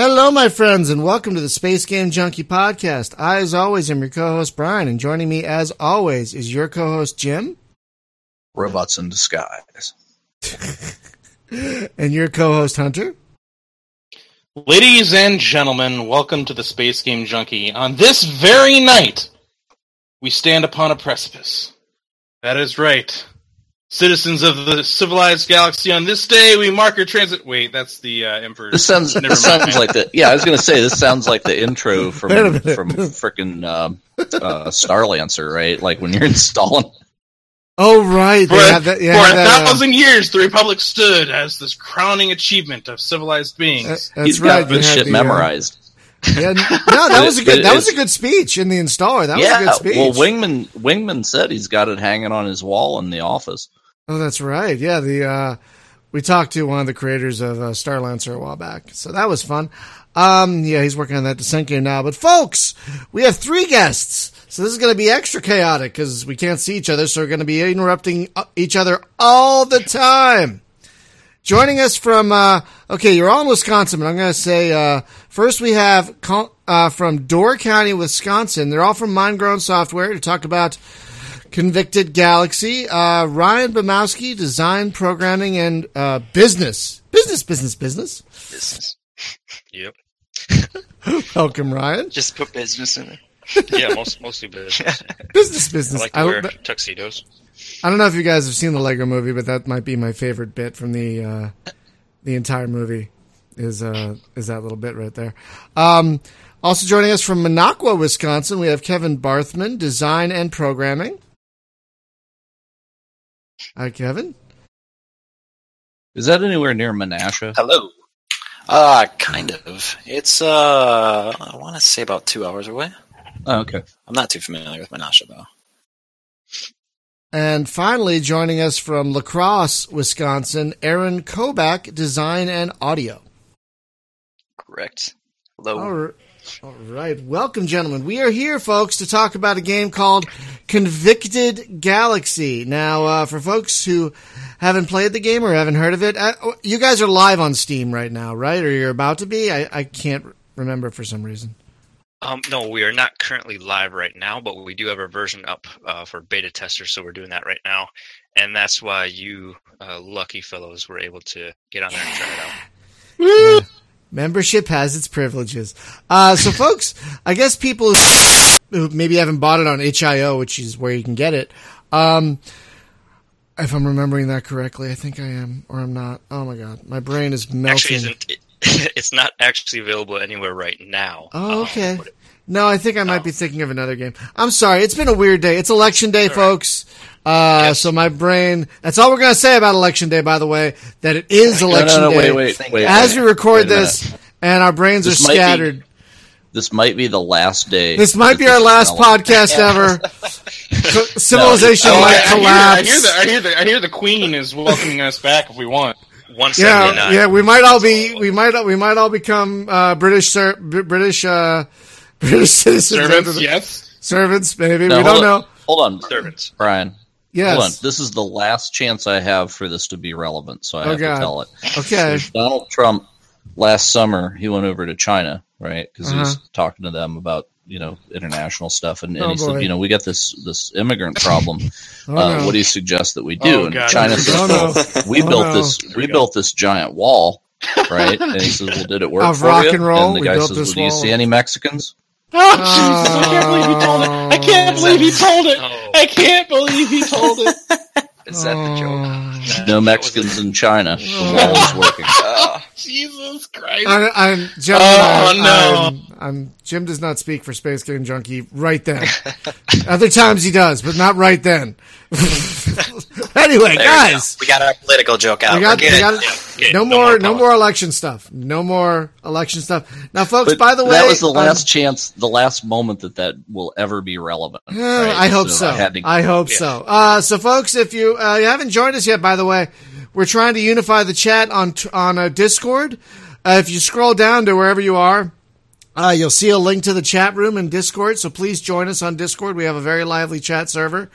Hello, my friends, and welcome to the Space Game Junkie podcast. I, as always, am your co-host Brian, and joining me, as always, is your co-host Jim Robots in disguise. and your co-host Hunter. Ladies and gentlemen, welcome to the Space Game Junkie. On this very night, we stand upon a precipice. That is right. Citizens of the civilized galaxy, on this day we mark our transit. Wait, that's the uh, Emperor. This sounds Never this mind. sounds like the yeah. I was gonna say this sounds like the intro from Wait from freaking um, uh, Starlancer, right? Like when you're installing. Oh, right. For, They have that, yeah, for have a that, uh, thousand years, the Republic stood as this crowning achievement of civilized beings. uh, that's He's right. got this shit the, uh, memorized. yeah, no, that was a good. That was a good speech in the installer. That was a good speech. Well, Wingman Wingman said he's got it hanging on his wall in the office. Oh, that's right. Yeah, the uh, we talked to one of the creators of uh, Starlancer a while back, so that was fun. Um, yeah, he's working on that descent game now. But folks, we have three guests, so this is going to be extra chaotic because we can't see each other, so we're going to be interrupting uh, each other all the time. Joining us from uh, okay, you're all in Wisconsin, but I'm going to say uh, first we have uh, from Door County, Wisconsin. They're all from Mind Grown Software to talk about Convicted Galaxy. Uh, Ryan Bemowski, design, programming, and uh, business. Business, business, business. business. Yep. Welcome, Ryan. Just put business in it. Yeah, most mostly business. Business, I business. like I, to wear don't- tuxedos. I don't know if you guys have seen the Lego movie, but that might be my favorite bit from the uh, the entire movie. Is uh, is that little bit right there? Um, also joining us from Minocqua, Wisconsin, we have Kevin Barthman, design and programming. Hi, Kevin. Is that anywhere near Menasha? Hello. Uh, kind of. It's, uh, I want to say about two hours away. Oh, okay. I'm not too familiar with Menasha, though. And finally, joining us from La Crosse, Wisconsin, Aaron Koback, design and audio. Correct. Hello. All right. All right. Welcome, gentlemen. We are here, folks, to talk about a game called Convicted Galaxy. Now, uh, for folks who haven't played the game or haven't heard of it, uh, you guys are live on Steam right now, right? Or you're about to be? I, I can't remember for some reason. Um, no, we are not currently live right now, but we do have a version up uh, for beta testers, so we're doing that right now, and that's why you uh, lucky fellows were able to get on there and try it out. Membership has its privileges. Uh, so, folks, I guess people who maybe haven't bought it on itch.io, which is where you can get it, um, if I'm remembering that correctly, I think I am, or I'm not. Oh my god, my brain is melting. Actually, it, it's not actually available anywhere right now. Oh, Um, okay. but- No, I think I might Oh. be thinking of another game. I'm sorry. It's been a weird day. It's election day, all right. Folks. Uh, Yes. so my brain, that's all we're going to say about election day, by the way, that it is election no, no. day. Wait, wait, wait. As we record Wait this and our brains This are might be- scattered. This might be the last day. This might be our last relevant. podcast ever. Civilization No, Oh, might I, I hear, I collapse. hear the I hear the I hear the Queen is welcoming us back if we want. One seventy yeah, nine. yeah, we might all be, we might, we might all become uh, British, ser- B- British, uh, British citizens. Servants, the- yes. servants, maybe. No, we don't on. know. Hold on, servants. Brian. Yes. Hold on. This is the last chance I have for this to be relevant, so I Oh, have God. to tell it. Okay. Donald Trump last summer he went over to China, right? Because he was Uh-huh. talking to them about you know international stuff, and, and Oh, he boy. said, you know, we got this this immigrant problem. Oh, uh, no. What do you suggest that we do? Oh, and God. China Oh, says, no. well, we Oh, built no. this we built this giant wall, right? and he says, well, did it work Of for rock you? and roll, the guy says, well, do you see any Mexicans? Oh Jesus! I can't believe he told it. I can't believe he told it. Oh. I can't believe he told it. Is that the joke? Oh. No Mexicans in China. The wall is working. Uh, Jesus Christ! I, I'm Jim. Oh, I, no. I'm, I'm Jim does not speak for Space Game Junkie right then. Other times he does, but not right then. anyway, there we go. guys, We got our political joke out. we got, We're we good. got Okay, no no more, more no more election stuff. No more election stuff. Now, folks. But by the way, that was the um, last chance, the last moment that that will ever be relevant. Uh, right? I hope so. I had to- I hope Yeah. so. Uh, so, folks, if you, uh, you haven't joined us yet, by the way, we're trying to unify the chat on on uh, Discord. Uh, if you scroll down to wherever you are, uh, you'll see a link to the chat room in Discord. So please join us on Discord. We have a very lively chat server.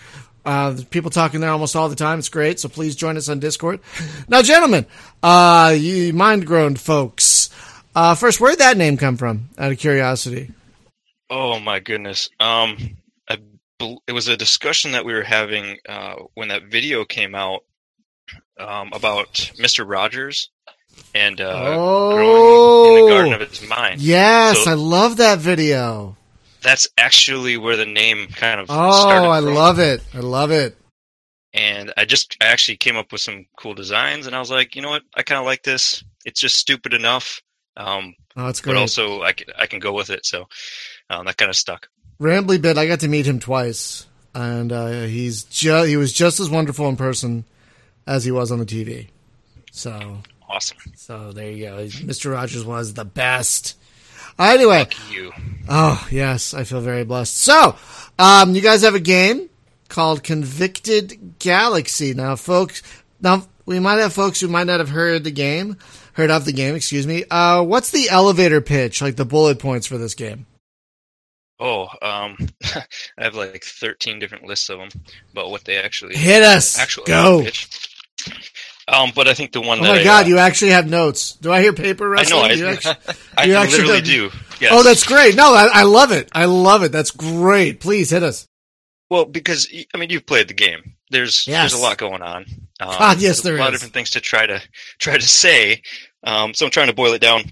Uh, people talking there almost all the time. It's great. So please join us on Discord. Now, gentlemen, uh, you mind grown folks, Uh, first, where'd that name come from? Out of curiosity. Oh my goodness. Um, I, it was a discussion that we were having uh, when that video came out um, about Mr. Rogers and uh, growing in the garden of his mind. Yes, So- I love that video. That's actually where the name kind of Oh, I from. love it. I love it. and I just I actually came up with some cool designs, and I was like, you know what, I kind of like this. It's just stupid enough, um, Oh, it's but also I can, I can go with it. So um, that kind of stuck. Rambly Bit, I got to meet him twice, and uh, he's ju- he was just as wonderful in person as he was on the TV. So, Awesome. so there you go. Mr. Rogers was the best. Anyway, oh yes, I feel very blessed. So, um, you guys have a game called Convicted Galaxy. Now, folks, now we might have folks who might not have heard the game, heard of the game. Excuse me. Uh, what's the elevator pitch? Like the bullet points for this game? Oh, um, I have like 13 different lists of them, but what they actually Hit us. actual Go. pitch. Um, but I think the one Oh my I, god, uh, you actually have notes. Do I hear paper I know? I, You actually- I you actually literally do. Yes. Oh, that's great. No, I, I love it. I love it. That's great. Please hit us. well because I mean you've played the game. There's Yes. there's a lot going on. Um, God, yes, there's there a lot is. of different things to try to try to say. Um, so I'm trying to boil it down.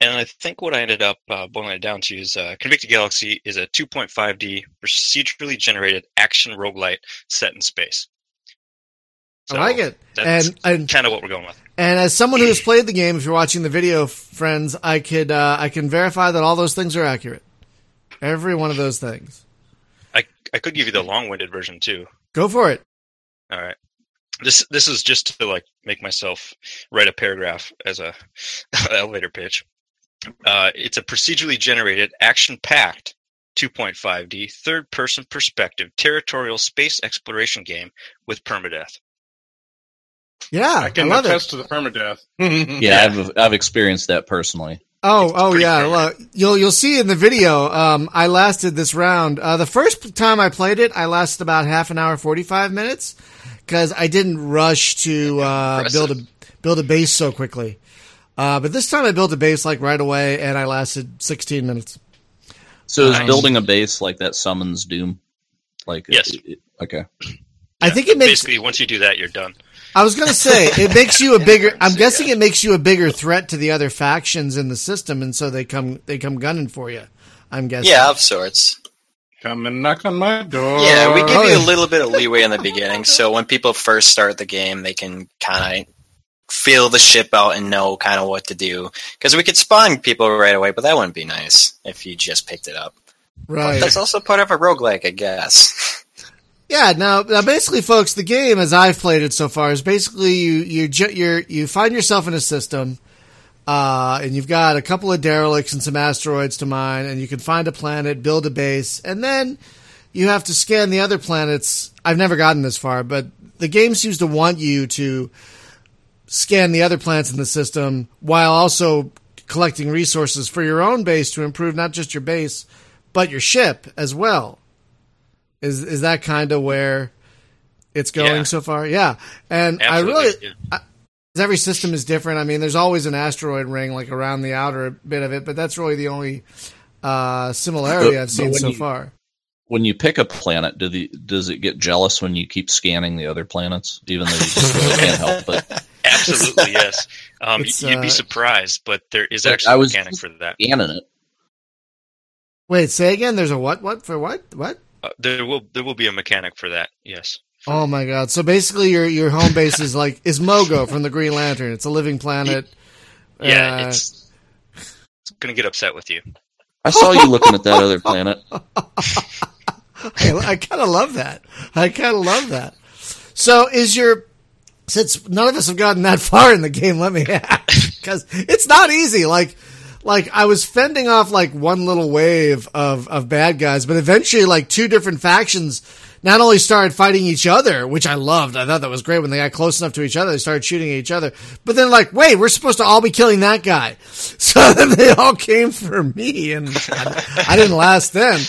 And I think what I ended up uh, boiling it down to is uh, Convicted Galaxy is a 2.5D procedurally generated action roguelite set in space. I like it. That's And and kind of what we're going with. and as someone who has played the game, if you're watching the video, friends, I could uh, I can verify that all those things are accurate. Every one of those things. I I could give you the long-winded version too. Go for it. All right. This this is just to like make myself write a paragraph as a elevator pitch. Uh, it's a procedurally generated, action-packed 2.5D third-person perspective territorial space exploration game with permadeath. Yeah, I I, can love it. attest to the permadeath. Yeah, I've I've experienced that personally. Oh, oh yeah. permanent. Look, you'll you'll see in the video. Um, I lasted this round. Uh, the first time I played it, I lasted about half an hour, forty five minutes, because I didn't rush to uh, build a build a base so quickly. Uh, but this time I built a base like right away, and I lasted sixteen minutes. So is Nice. building a base like that summons Doom? Like Yes. it- it- okay. I think it makes. Basically, once you do that, you're done. I was gonna say it makes you a bigger. I'm guessing it makes you a bigger threat to the other factions in the system, and so they come they come gunning for you. I'm guessing. Yeah, of sorts. Come and knock on my door. Yeah, we give Oh, you a oh, little bit of leeway in the beginning, so when people first start the game, they can kind of feel the ship out and know kind of what to do. Because we could spawn people right away, but that wouldn't be nice if you just picked it up. right. That's also part of a roguelike, I guess. Yeah, now, now basically, folks, the game as I've played it so far is basically you you you're, you find yourself in a system, uh, and you've got a couple of derelicts and some asteroids to mine, and you can find a planet, build a base, and then you have to scan the other planets. I've never gotten this far, but the game seems to want you to scan the other planets in the system while also collecting resources for your own base to improve not just your base, but your ship as well. Is is that kind of where it's going Yeah. so far? Yeah, and Absolutely. I really yeah. every system is different. I mean, there's always an asteroid ring like around the outer bit of it, but that's really the only uh, similarity But- I've seen so you- far. When you pick a planet, do the does it get jealous when you keep scanning the other planets, even though you just really can't help it? Absolutely, yes. Um, you'd uh, be surprised, but there is actually I a was- mechanic for that. Scanning it. Wait, say again. There's a what? What for what? What? Uh, there will there will be a mechanic for that. Yes. Oh my god! So basically, your your home base is like is Mogo from the Green Lantern. It's a living planet. Yeah, Uh, it's it's gonna get upset with you. I saw you looking at that other planet. I, I kind of love that. I kind of love that. So, is your since none of us have gotten that far in the game? Let me ask because it's not easy. Like, like I was fending off like one little wave of of bad guys, but eventually, like two different factions not only started fighting each other, which I loved. I thought that was great when they got close enough to each other. They started shooting at each other, but then like, wait, we're supposed to all be killing that guy. So then they all came for me, and I, I didn't last then.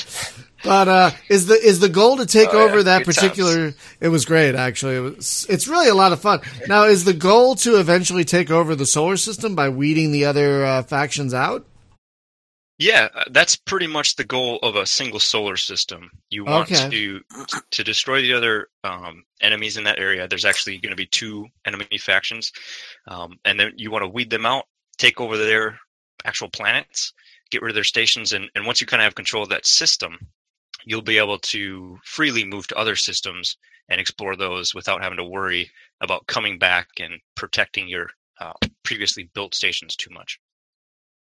But uh, is the is the goal to take Oh, over yeah. that Good particular? It was great, actually. It was. It's really a lot of fun. Now, is the goal to eventually take over the solar system by weeding the other uh, factions out? Yeah, uh, that's pretty much the goal of a single solar system. You want Okay. to to destroy the other um, enemies in that area. There's actually going to be two enemy factions, um, and then you want to weed them out, take over their actual planets, get rid of their stations, and, and once you kind of have control of that system, you'll be able to freely move to other systems and explore those without having to worry about coming back and protecting your uh, previously built stations too much.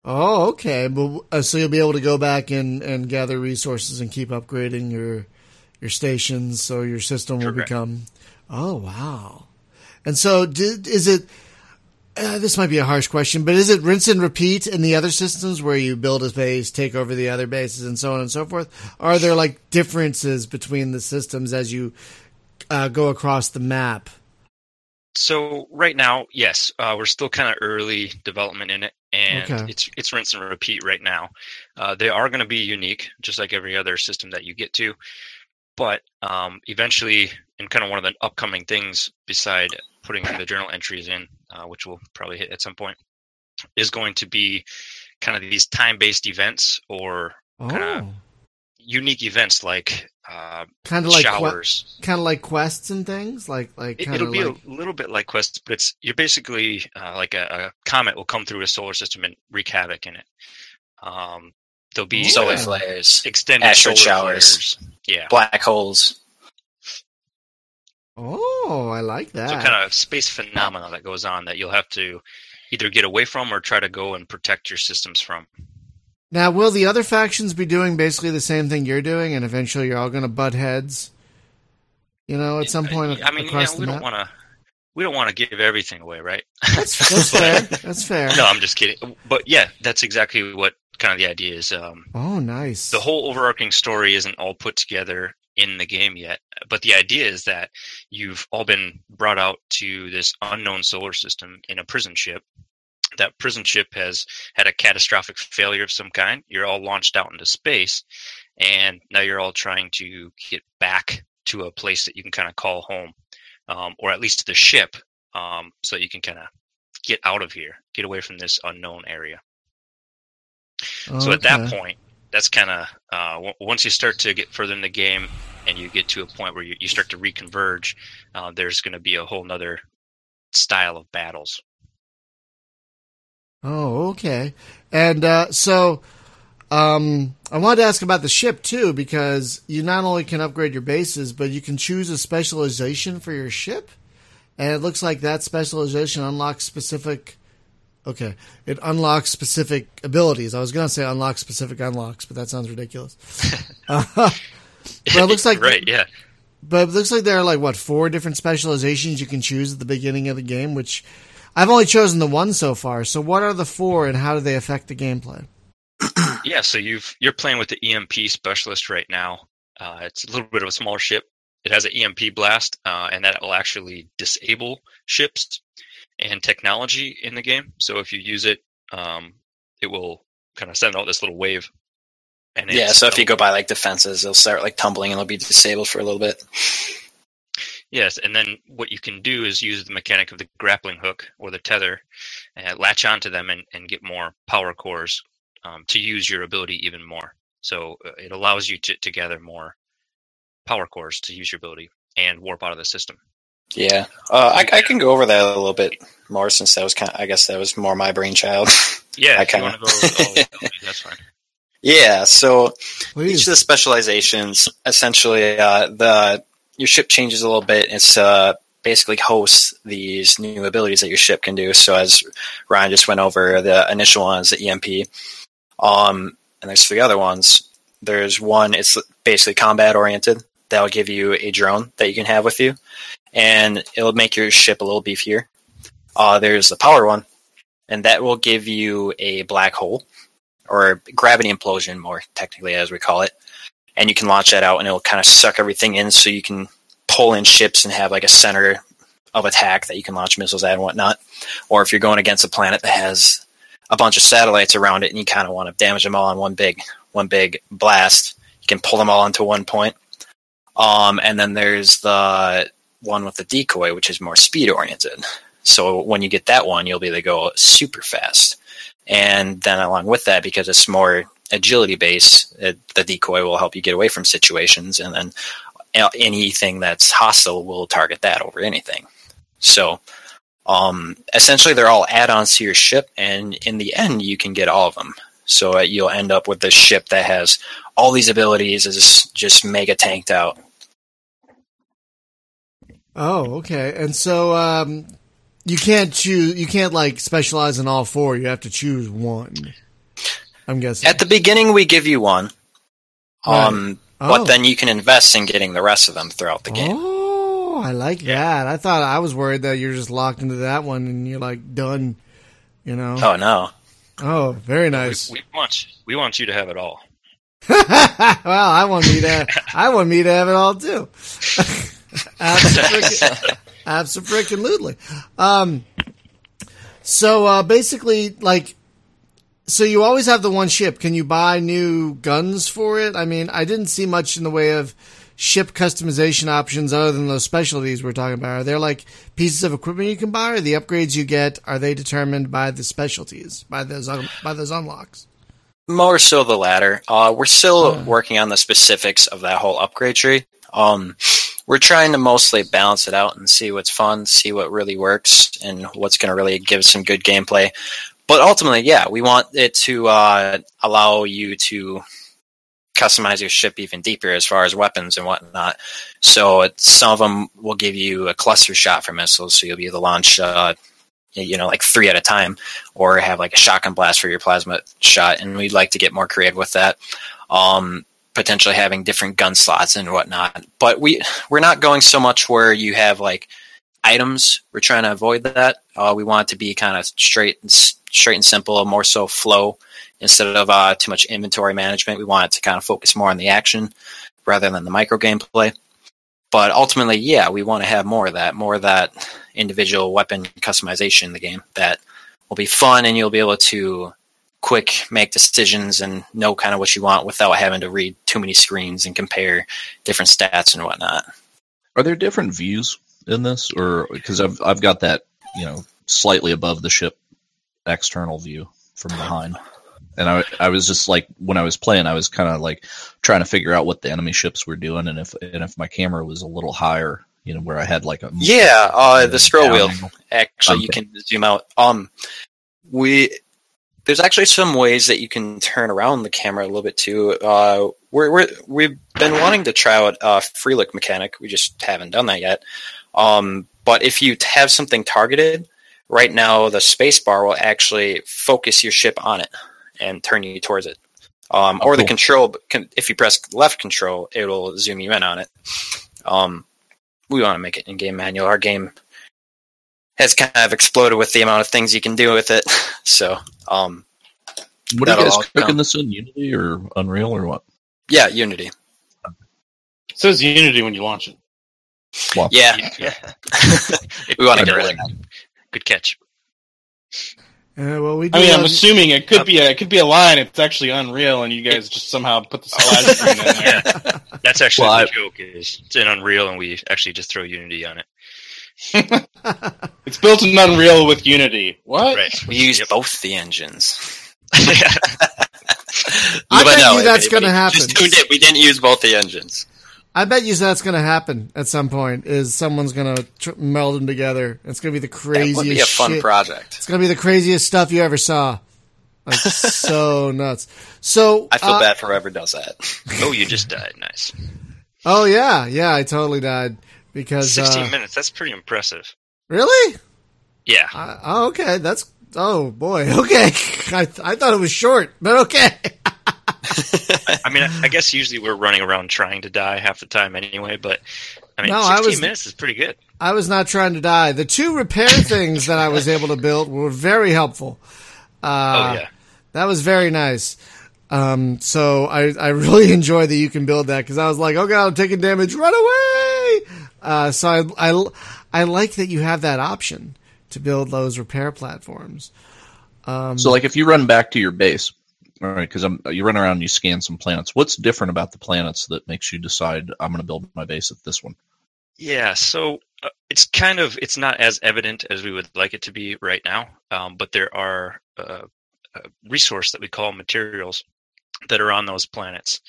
Oh, okay. But uh, so you'll be able to go back and, and gather resources and keep upgrading your your stations, so your system will Correct. become. Oh, wow. And so, did, is it? Uh, this might be a harsh question, but is it rinse and repeat in the other systems where you build a base, take over the other bases, and so on and so forth? Are there like differences between the systems as you uh, go across the map? So right now, yes, uh, we're still kind of early development in it, and Okay. it's it's rinse and repeat right now. Uh, they are going to be unique, just like every other system that you get to. But um, eventually, and kind of one of the upcoming things, beside putting the journal entries in, uh, which we'll probably hit at some point, is going to be kind of these time-based events or Oh, Kinda unique events like uh, kind of like que- showers. kind of like quests and things, like like It, kind it'll of be like. a little bit like quests, but it's you're basically uh, like a, a comet will come through a solar system and wreak havoc in it. Um, there'll be Oh. Solar flares, extended Asteroid solar showers. flares. Yeah, black holes. Oh, I like that. so kind of space phenomena that goes on that you'll have to either get away from or try to go and protect your systems from. Now, will the other factions be doing basically the same thing you're doing, and eventually you're all going to butt heads? You know, at some point I mean, across yeah, the we map. don't want to. We don't want to give everything away, right? That's that's fair. That's fair. no, I'm just kidding. But yeah, that's exactly what kind of the idea is. Um, Oh, nice. the whole overarching story isn't all put together in the game yet but the idea is that you've all been brought out to this unknown solar system in a prison ship. That prison ship has had a catastrophic failure of some kind. You're all launched out into space and now you're all trying to get back to a place that you can kind of call home um, or at least to the ship um, so that you can kind of get out of here get away from this unknown area. So at that point, that's kind of uh, w- once you start to get further in the game and you get to a point where you, you start to reconverge, uh, there's going to be a whole nother style of battles. Oh, okay. And uh, so, um, I wanted to ask about the ship too, because you not only can upgrade your bases, but you can choose a specialization for your ship, and it looks like that specialization unlocks specific. Okay, it unlocks specific abilities. I was going to say unlock specific unlocks, but that sounds ridiculous. uh, but it looks like right, yeah. But it looks like there are like what four different specializations you can choose at the beginning of the game, which I've only chosen the one so far. So what are the four, and how do they affect the gameplay? Yeah, so you've you're playing with the EMP specialist right now. Uh, it's a little bit of a smaller ship. It has an EMP blast, uh, and that will actually disable ships and technology in the game. So if you use it, um, it will kind of send out this little wave. And Yeah, so if you go by like defenses, they'll start like tumbling and they'll be disabled for a little bit. Yes, and then what you can do is use the mechanic of the grappling hook or the tether, and latch onto them and, and get more power cores um, to use your ability even more. So uh, it allows you to, to gather more power cores to use your ability and warp out of the system. Yeah, uh, I, I can go over that a little bit more since that was kind. Of, I guess that was more my brainchild. Yeah, I kinda- want to go, all the way, that's fine. yeah, so each of the specializations essentially uh, the your ship changes a little bit. It's uh, basically hosts these new abilities that your ship can do. So as Ryan just went over, the initial one is the EMP, um, and there's three other ones. There's one it's basically combat oriented. That'll give you a drone that you can have with you, and it'll make your ship a little beefier. Uh, there's the power one, and that will give you a black hole or gravity implosion, more technically as we call it. And you can launch that out, and it'll kind of suck everything in, so you can pull in ships and have like a center of attack that you can launch missiles at and whatnot. Or if you're going against a planet that has a bunch of satellites around it, and you kind of want to damage them all in one big one big blast, You can pull them all into one point. Um, and then there's the one with the decoy, which is more speed oriented. So when you get that one, you'll be able to go super fast. And then along with that, because it's more agility based, it, the decoy will help you get away from situations, and then uh, anything that's hostile will target that over anything. So um, essentially, they're all add-ons to your ship, and in the end, you can get all of them. So uh, you'll end up with this ship that has all these abilities, is just mega tanked out. Oh, okay. And so um, you can't choose. You can't like specialize in all four. You have to choose one. I'm guessing. At the beginning, we give you one, Right. um, Oh. but then you can invest in getting the rest of them throughout the game. Oh, I like that. I thought I was worried that you're just locked into that one and you're like done. You know. Oh no! Oh, very nice. we want we want you to have it all. well, I want me to. I want me to have it all too. Absolutely. Absolutely. Um. So uh, basically, like, so you always have the one ship. Can you buy new guns for it? I mean, I didn't see much in the way of ship customization options other than those specialties we're talking about. Are there like pieces of equipment you can buy, or the upgrades you get are they determined by the specialties, by those un- by those unlocks? More so the latter. Uh, we're still Hmm. working on the specifics of that whole upgrade tree. Um, we're trying to mostly balance it out and see what's fun, see what really works, and what's going to really give some good gameplay. But ultimately, yeah, we want it to uh, allow you to customize your ship even deeper as far as weapons and whatnot. So some of them will give you a cluster shot for missiles, so you'll be able to launch, uh, you know, like three at a time, or have like a shotgun blast for your plasma shot. And we'd like to get more creative with that. Um, potentially having different gun slots and whatnot. But we we're not going so much where you have like items. We're trying to avoid that. Uh, we want it to be kind of straight and straight and simple, more so flow instead of uh, too much inventory management. We want it to kind of focus more on the action rather than the micro gameplay. But ultimately, yeah, we want to have more of that, more of that individual weapon customization in the game that will be fun and you'll be able to quick make decisions and know kind of what you want without having to read too many screens and compare different stats and whatnot. Are there different views in this, or because I've I've got that you know slightly above the ship external view from behind, and I I was just like when I was playing, I was kind of like trying to figure out what the enemy ships were doing, and if and if my camera was a little higher, you know, where I had like a Yeah, uh, the scroll wheel. Actually, you can zoom out. Um, we there's actually some ways that you can turn around the camera a little bit too. Uh, we're, we're we've been wanting to try out uh, free look mechanic. We just haven't done that yet. Um, but if you have something targeted, right now the space bar will actually focus your ship on it and turn you towards it. Um, Oh, or the cool. control, if you press left control, it'll zoom you in on it. Um, we want to make it in game manual. Our game has kind of exploded with the amount of things you can do with it. So, um, What are you guys cooking come. this in Unity or Unreal or what? yeah, Unity. It says Unity when you launch it. Well, Yeah, Yeah. we want to get rid of that. Good catch. Uh, well, we do. I mean, I'm assuming it could be a it could be a line. It's actually Unreal, and you guys just somehow put the splash screen in there. Yeah. That's actually Well, the I- joke is it's in Unreal and we actually just throw Unity on it. It's built in Unreal with Unity. What? Right. We use Yep. both the engines. I bet no, you that's going to happen. Just tuned it. We didn't use both the engines. I bet you that's going to happen at some point. Is someone's going to tr- meld them together? It's going to be the That craziest. would be a fun shit. project. It's going to be the craziest stuff you ever saw. Like so nuts. So I feel uh, bad for whoever does that. oh, you just died. Nice. Oh yeah, yeah. I totally died because 16 uh, minutes. That's pretty impressive. really. Yeah. Uh, oh, okay. That's oh boy. Okay. I I thought it was short, but okay. I mean, I, I guess usually we're running around trying to die half the time anyway, but I mean, No, I 16 was- minutes is pretty good. I was not trying to die. The two repair things that I was able to build were very helpful. Uh, oh, yeah. That was very nice. Um, so I, I really enjoy that you can build that because I was like, oh god, I'm taking damage, run away. Uh, so I, I, I like that you have that option to build those repair platforms. So, like, if you run back to your base, All right, because you run around and you scan some planets. What's different about the planets that makes you decide I'm going to build my base at this one? Yeah, so uh, it's kind of it's not as evident as we would like it to be right now, um, but there are uh, a resource that we call materials that are on those planets,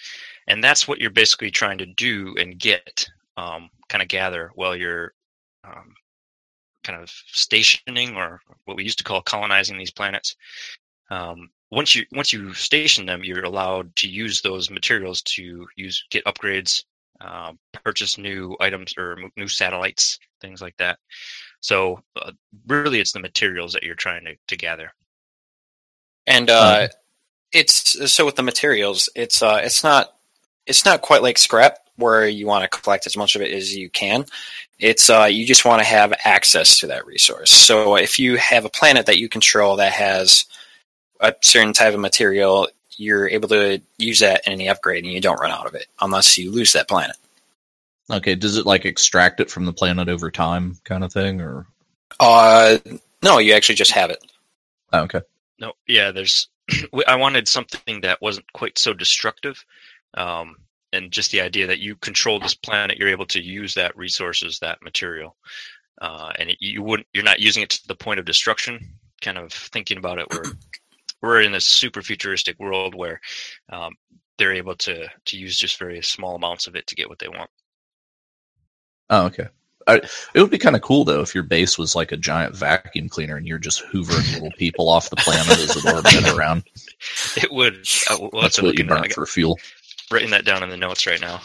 and that's what you're basically trying to do and get, um, kind of gather while you're um, kind of stationing or what we used to call colonizing these planets. Um, once you once you station them, you're allowed to use those materials to use get upgrades, uh, purchase new items or new satellites, things like that. So uh, really, it's the materials that you're trying to, to gather. And uh, it's so with the materials, it's uh, it's not it's not quite like scrap where you want to collect as much of it as you can. It's uh, you just want to have access to that resource. So if you have a planet that you control that has a certain type of material, you're able to use that in any upgrade, and you don't run out of it unless you lose that planet. Okay, does it like extract it from the planet over time, kind of thing, or? Uh, no, you actually just have it. Oh, okay. No, yeah, there's. I wanted something that wasn't quite so destructive, um, and just the idea that you control this planet, you're able to use that resources, that material, uh, and it, you wouldn't. You're not using it to the point of destruction. Kind of thinking about it, we're we're in this super futuristic world where um, they're able to to use just very small amounts of it to get what they want. Oh, okay. I, it would be kind of cool though if your base was like a giant vacuum cleaner and you're just hoovering little people off the planet as it orbited around. It would. Uh, well, that's what you burn for fuel. Writing that down in the notes right now.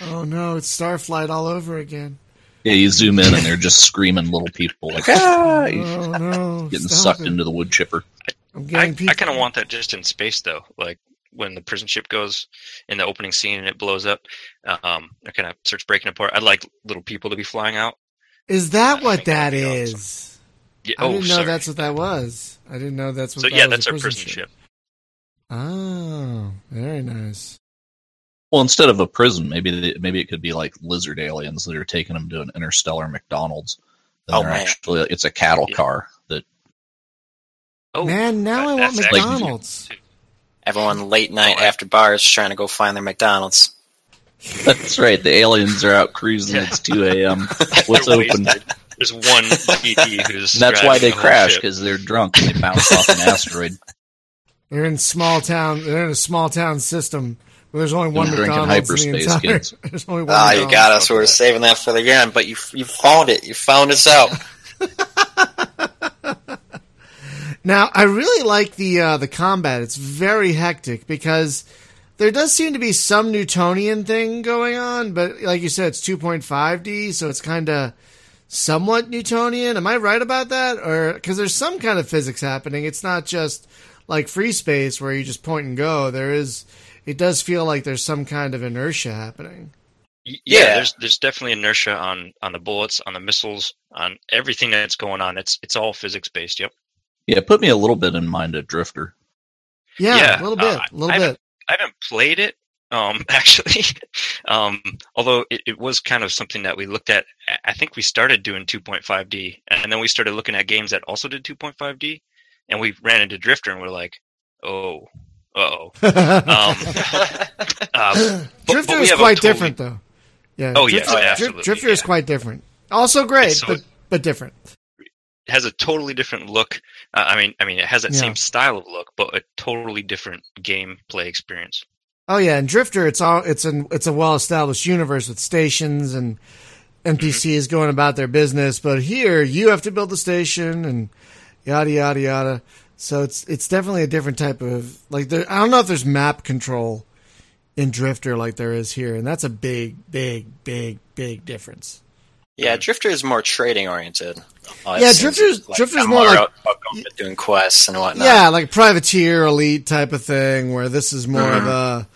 Oh no, it's Starflight all over again. Yeah, you zoom in and they're just screaming little people like ah, Oh no, getting sucked it. into the wood chipper. I'm I, I kind of want that just in space though, like when the prison ship goes in the opening scene and it blows up. Um, it kind of starts breaking apart. I'd like little people to be flying out. Is that I what think that'd that be is? awesome. Yeah, I oh, didn't know sorry. that's what that was. I didn't know that's what. so that yeah, was, that's a our prison ship. Oh, very nice. Well, instead of a prison, maybe they, maybe it could be like lizard aliens that are taking them to an interstellar McDonald's. And Oh, man. actually it's a cattle Yeah. car that Oh, Man, now that- I want that's actually- McDonald's. Everyone late oh, night Oh, after bars trying to go find their McDonald's. that's right. The aliens are out cruising. Yeah. It's two a.m. What's open? There's one PT who's. That's why they the crash because they're drunk and they bounce off an asteroid. They're in small town. They're in a small town system where there's only one They're drinking McDonald's in the entire. kids. There's only one. Ah, you got us. We were saving that for the end, but you you found it. You found us out. Now, I really like the uh, the combat. It's very hectic because there does seem to be some Newtonian thing going on, but like you said, it's 2.5D, so it's kind of somewhat Newtonian. Am I right about that? Or because there's some kind of physics happening. It's not just like free space where you just point and go. There is. It does feel like there's some kind of inertia happening. Yeah, Yeah. there's there's definitely inertia on on the bullets, on the missiles, on everything that's going on. It's it's all physics based. Yep. Yeah, put me a little bit in mind of Drifter. Yeah, Yeah, a little bit, uh, a little I bit. I haven't played it, um, actually. um, although it, it was kind of something that we looked at. I- I think we started doing 2.5D, and then we started looking at games that also did 2.5D, and we ran into Drifter, and we're like, oh, oh. Um, uh, but- Drifter but is quite totally- different, though. Yeah. Oh, Drifter, yes, Dri- absolutely, Drifter is quite different. Also great, So but but different. It has a totally different look. Uh, I mean, I mean, it has that Yeah. same style of look, but a totally different gameplay experience. Oh yeah, and Drifter, it's all it's an it's a well established universe with stations and NPCs going about their business. But here, you have to build the station and yada yada yada. So it's it's definitely a different type of like there. I don't know if there's map control in Drifter like there is here, and that's a big, big, big, big difference. Yeah, Drifter is more trading oriented. Uh, Yeah, it seems Drifter's- Drifter's more like- out- out doing quests and whatnot. Yeah, like privateer elite type of thing, where this is more of a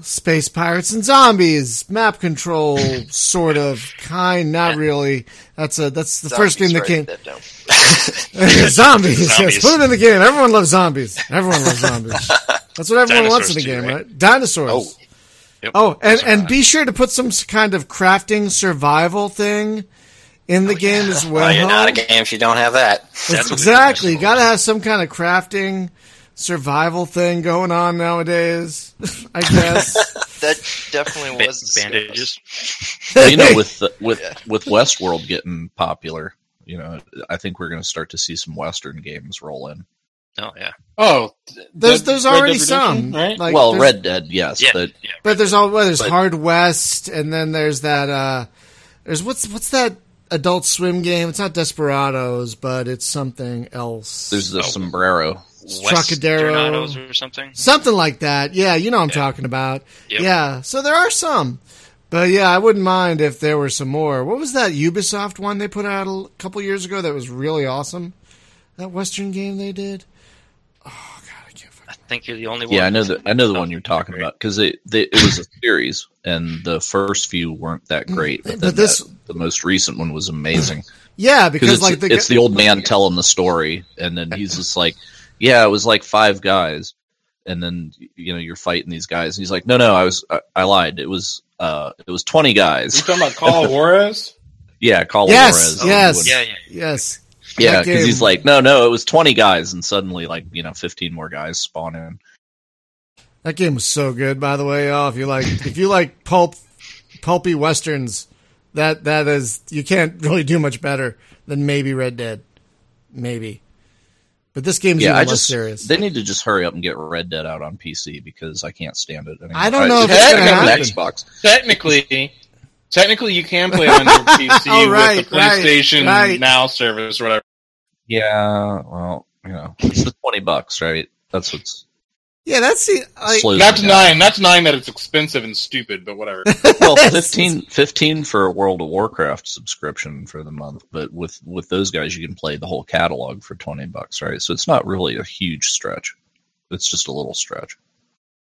space pirates and zombies map control sort of kind, not really. That's a that's the first game that came. zombies, Zombies. yes, put it in the game. Everyone loves zombies. Everyone loves zombies. That's what everyone wants in the Dinosaurs game, right? right? Dinosaurs. Oh. Yep. Oh, and, and be sure to put some kind of crafting survival thing in the oh, game as well. Well, you're not a game if you don't have that. That's That's what we exactly. You got to have some kind of crafting survival thing going on nowadays. I guess. That definitely was the bandages. Well, you know, with the, with Yeah. with Westworld getting popular, you know, I think we're going to start to see some Western games roll in. Oh yeah, Oh, There's Dead- there's Red already Redemption, some, right? Like, well, Red Dead, yes, yeah, but yeah. But there's all well, there's But- Hard West, and then there's that. uh There's what's what's that Adult Swim game? It's not Desperados, but it's something else. there's the sombrero. Trocadero. Westernados or something. something like that. Yeah, you know what I'm Yeah. talking about. Yep. Yeah, so there are some, but yeah, I wouldn't mind if there were some more. What was that Ubisoft one they put out a l- couple years ago that was really awesome? That Western game they did. Oh god, I can't. I think you're the only one. Yeah, I know the I know the oh, one you're Oh, talking great. about because it they, it was a series, and the first few weren't that mm, great. But, But this- that- the most recent one was amazing Yeah, because because it's, like the it's the old man telling the story, and then he's just like, "Yeah, it was like five guys," and then you know you're fighting these guys, and he's like, "No, no, I was I, I lied. It was uh it was twenty guys. You guys." talking about Call of Juarez? yeah, call Yes, Juarez. yes. Yeah, yeah. yes. yeah, because he's like, "No, no, it was twenty guys," and suddenly like you know fifteen more guys spawn in. That game was so good, by the way. Oh, if you like, if you like pulp, pulpy westerns, that that is you can't really do much better than maybe Red Dead, maybe. But this game's Yeah, even I less just serious. they need to just hurry up and get Red Dead out on PC because I can't stand it. Anymore. I don't know if it's gonna on happen. Xbox. Technically, technically, you can play on your PC Oh, right, with the right, PlayStation right. Now service, or whatever. Yeah, well, you know, it's the twenty bucks, right? That's what's yeah, that's the like, slows Not me down. denying, not denying that it's expensive and stupid, but whatever. Well, 15, 15 for a World of Warcraft subscription for the month, but with with those guys, you can play the whole catalog for twenty bucks, right? So it's not really a huge stretch. It's just a little stretch.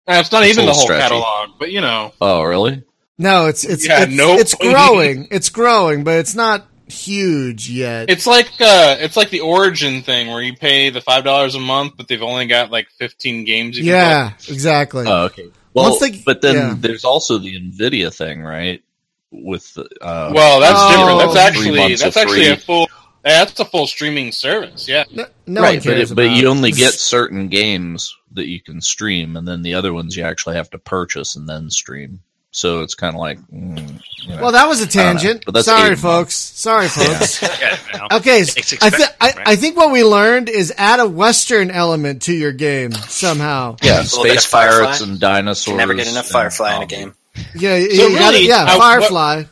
Uh, it's not It's even the whole stretchy. catalog, but you know, Oh, really? no, it's it's Yeah, it's, nope. it's growing, it's growing, but it's not huge yet. it's like uh, it's like the Origin thing where you pay the five dollars a month, but they've only got like fifteen games. You can yeah, exactly. Oh, okay. Well, Once they- but then yeah. there's also the Nvidia thing, right? With the, uh. Well, that's Oh. different. That's actually that's of actually a full. That's a full streaming service. Yeah. no, no right, one but, it, but you only get certain games that you can stream, and then the other ones you actually have to purchase and then stream. So it's kind of like, mm, you know. Well, that was a don't know, tangent. but that's Sorry, folks. Sorry, folks. yeah. Okay, s- It's I, th- I, right? I think what we learned is add a Western element to your game somehow. yeah, space pirates and dinosaurs. Can never get enough and Firefly in a game. Yeah, you So gotta- yeah, I- Firefly.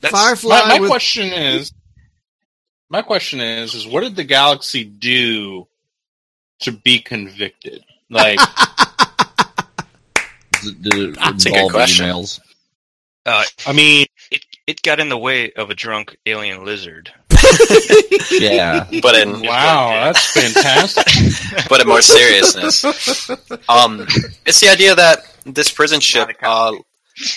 That's- Firefly. My, my with, question is, my question is, is what did the Galaxy do to be convicted? Like, Did did it That's a good involve question. emails? Uh, I mean, it it got in the way of a drunk alien lizard. Yeah. But in wow, that's fantastic. but in more seriousness, um, it's the idea that this prison ship uh,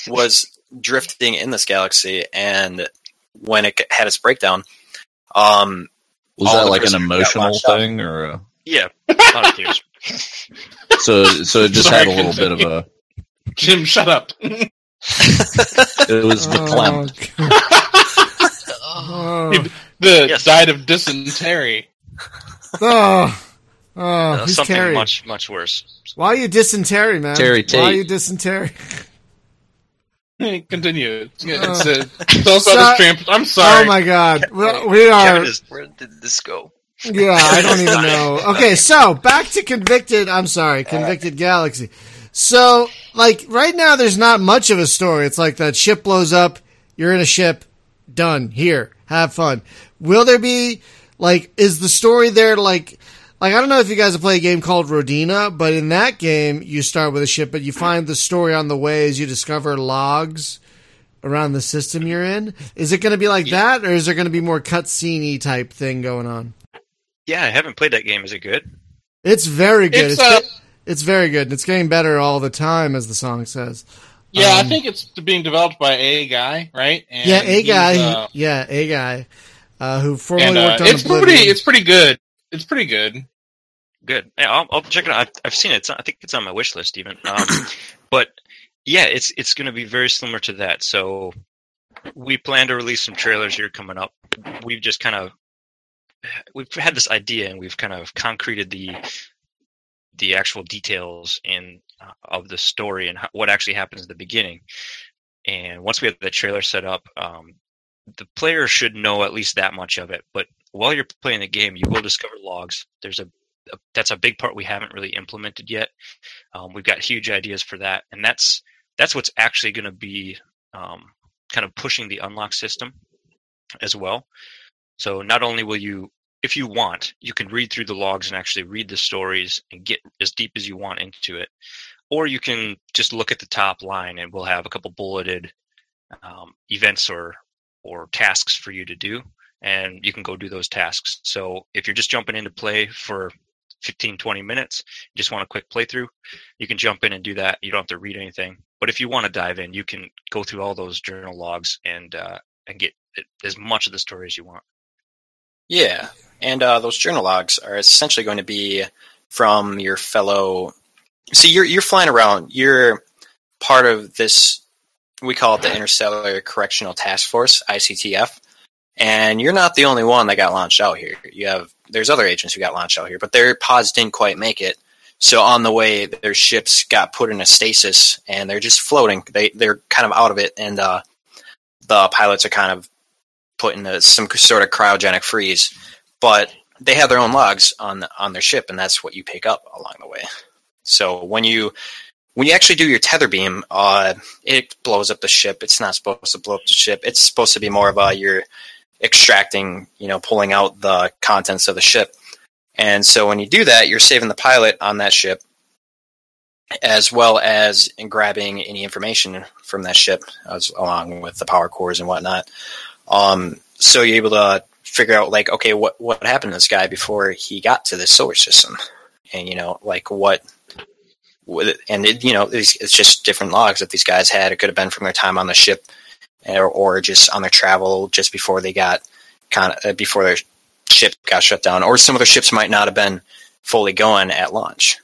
was drifting in this galaxy, and when it had its breakdown, um, Was that like an emotional launched up. thing, or a, Yeah, a lot of tears. so? So it just Sorry, had a little bit of a. Jim, shut up. It was verklempt. Oh, The Yes. died of dysentery. oh, oh, Uh, who's something Terry? much much worse. Why are you dysentery, man? Terry Why are you dysentery? Continue. It's, it's, Uh, uh, tell us so- tramp. I'm sorry. Oh my god, well, we are. Kevin is Where did this go? Yeah, I don't even know. Okay, so back to Convicted. I'm sorry, Convicted Galaxy. So, like, right now, there's not much of a story. It's like that ship blows up, you're in a ship, done. Here, have fun. Will there be, like, is the story there, like, like, I don't know if you guys have played a game called Rodina, but in that game, you start with a ship, but you find the story on the way as you discover logs around the system you're in. Is it going to be like that, or is there going to be more cutscene type thing going on? Yeah, I haven't played that game. Is it good? It's very good. It's, It's, uh, it's very good. and It's getting better all the time, as the song says. yeah, I um, think it's being developed by a guy, right? And yeah, a guy. uh, yeah, a guy uh, who formerly and uh, worked on it's Oblivion. pretty. It's pretty good. It's pretty good. Good. Yeah, I'll, I'll check it out. I've, I've seen it. It's I think it's on my wish list even. Um, but yeah, it's it's going to be very similar to that. So we plan to release some trailers here coming up. We've just kind of we've had this idea and we've kind of concreted the the actual details in uh, of the story and ho- what actually happens at the beginning. And once we have the trailer set up, um, the player should know at least that much of it. But while you're playing the game, you will discover logs. There's a, a that's a big part we haven't really implemented yet. Um, we've got huge ideas for that, and that's that's what's actually going to be um, kind of pushing the unlock system as well. So not only will you, if you want, you can read through the logs and actually read the stories and get as deep as you want into it, or you can just look at the top line and we'll have a couple bulleted um, events or or tasks for you to do, and you can go do those tasks. So if you're just jumping into play for 15, 20 minutes, you just want a quick playthrough, you can jump in and do that. You don't have to read anything. But if you want to dive in, you can go through all those journal logs and uh, and get as much of the story as you want. Yeah, and uh, those journal logs are essentially going to be from your fellow. See, you're you're flying around. You're part of this. We call it the Interstellar Correctional Task Force (ICTF), and you're not the only one that got launched out here. You have there's other agents who got launched out here, but their pods didn't quite make it. So on the way, their ships got put in a stasis, and they're just floating. They they're kind of out of it, and uh, the pilots are kind of put in a, some sort of cryogenic freeze. But they have their own logs on on their ship, and that's what you pick up along the way. So when you when you actually do your tether beam, uh, it blows up the ship. It's not supposed to blow up the ship. It's supposed to be more of a you're extracting, you know, pulling out the contents of the ship. And so when you do that, you're saving the pilot on that ship, as well as in grabbing any information from that ship, as along with the power cores and whatnot. Um, so you're able to figure out like, okay, what what happened to this guy before he got to this solar system, and you know, like what. And it, you know, it's, it's just different logs that these guys had. It could have been from their time on the ship, or, or just on their travel just before they got kind of uh, before their ship got shut down, or some of their ships might not have been fully going at launch.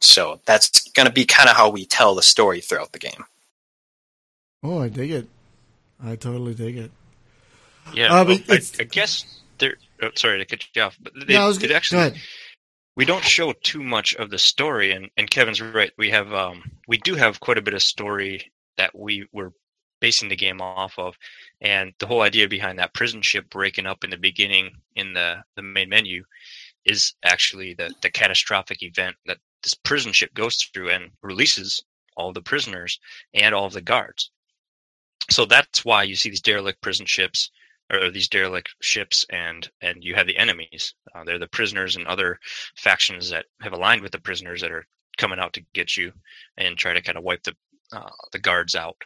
So that's going to be kind of how we tell the story throughout the game. Oh, I dig it. I totally dig it. Yeah, Uh, well, I, I guess there. Oh, sorry to cut you off, but they, No, it actually we don't show too much of the story, and, and Kevin's right. We have um we do have quite a bit of story that we were basing the game off of, and the whole idea behind that prison ship breaking up in the beginning in the the main menu is actually the the catastrophic event that this prison ship goes through and releases all the prisoners and all of the guards. So that's why you see these derelict prison ships or these derelict ships and and you have the enemies. Uh, they're the prisoners and other factions that have aligned with the prisoners that are coming out to get you and try to kind of wipe the uh, the guards out.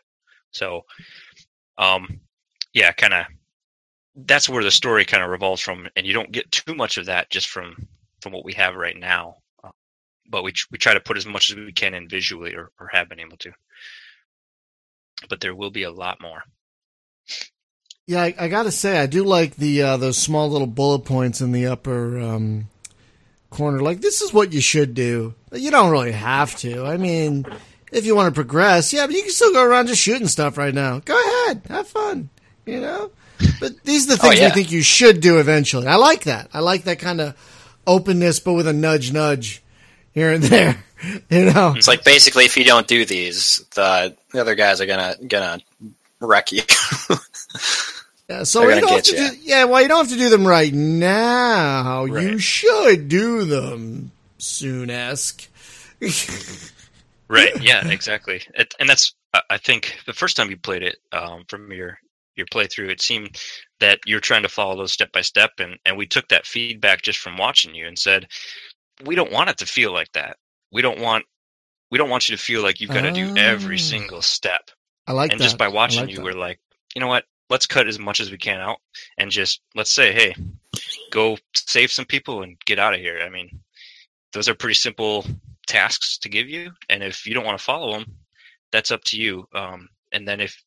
So um yeah kind of that's where the story kind of revolves from and you don't get too much of that just from from what we have right now. Uh, but we we try to put as much as we can in visually or, or have been able to. But there will be a lot more Yeah, I, I got to say, I do like the uh, those small little bullet points in the upper um, corner. Like this is what you should do. You don't really have to. I mean, if you want to progress, yeah, but you can still go around just shooting stuff right now. Go ahead, have fun. You know. But these are the Oh, things yeah. we think you should do eventually. I like that. I like that kind of openness, but with a nudge, nudge here and there. You know. It's like basically, if you don't do these, the the other guys are gonna gonna wreck you. Yeah, so you don't have to ya. do, yeah, well, you don't have to do them right now. You should do them soon esque. Right. Yeah. Exactly. It, and that's I- I think the first time you played it um, from your your playthrough, it seemed that you're trying to follow those step by step, and and we took that feedback just from watching you and said, we don't want it to feel like that. We don't want we don't want you to feel like you've got to do every Oh. single step. I like that. and that. just by watching like you, that. we're like, you know what? Let's cut as much as we can out, and just let's say, hey, go save some people and get out of here. I mean, those are pretty simple tasks to give you, and if you don't want to follow them, that's up to you. Um, and then if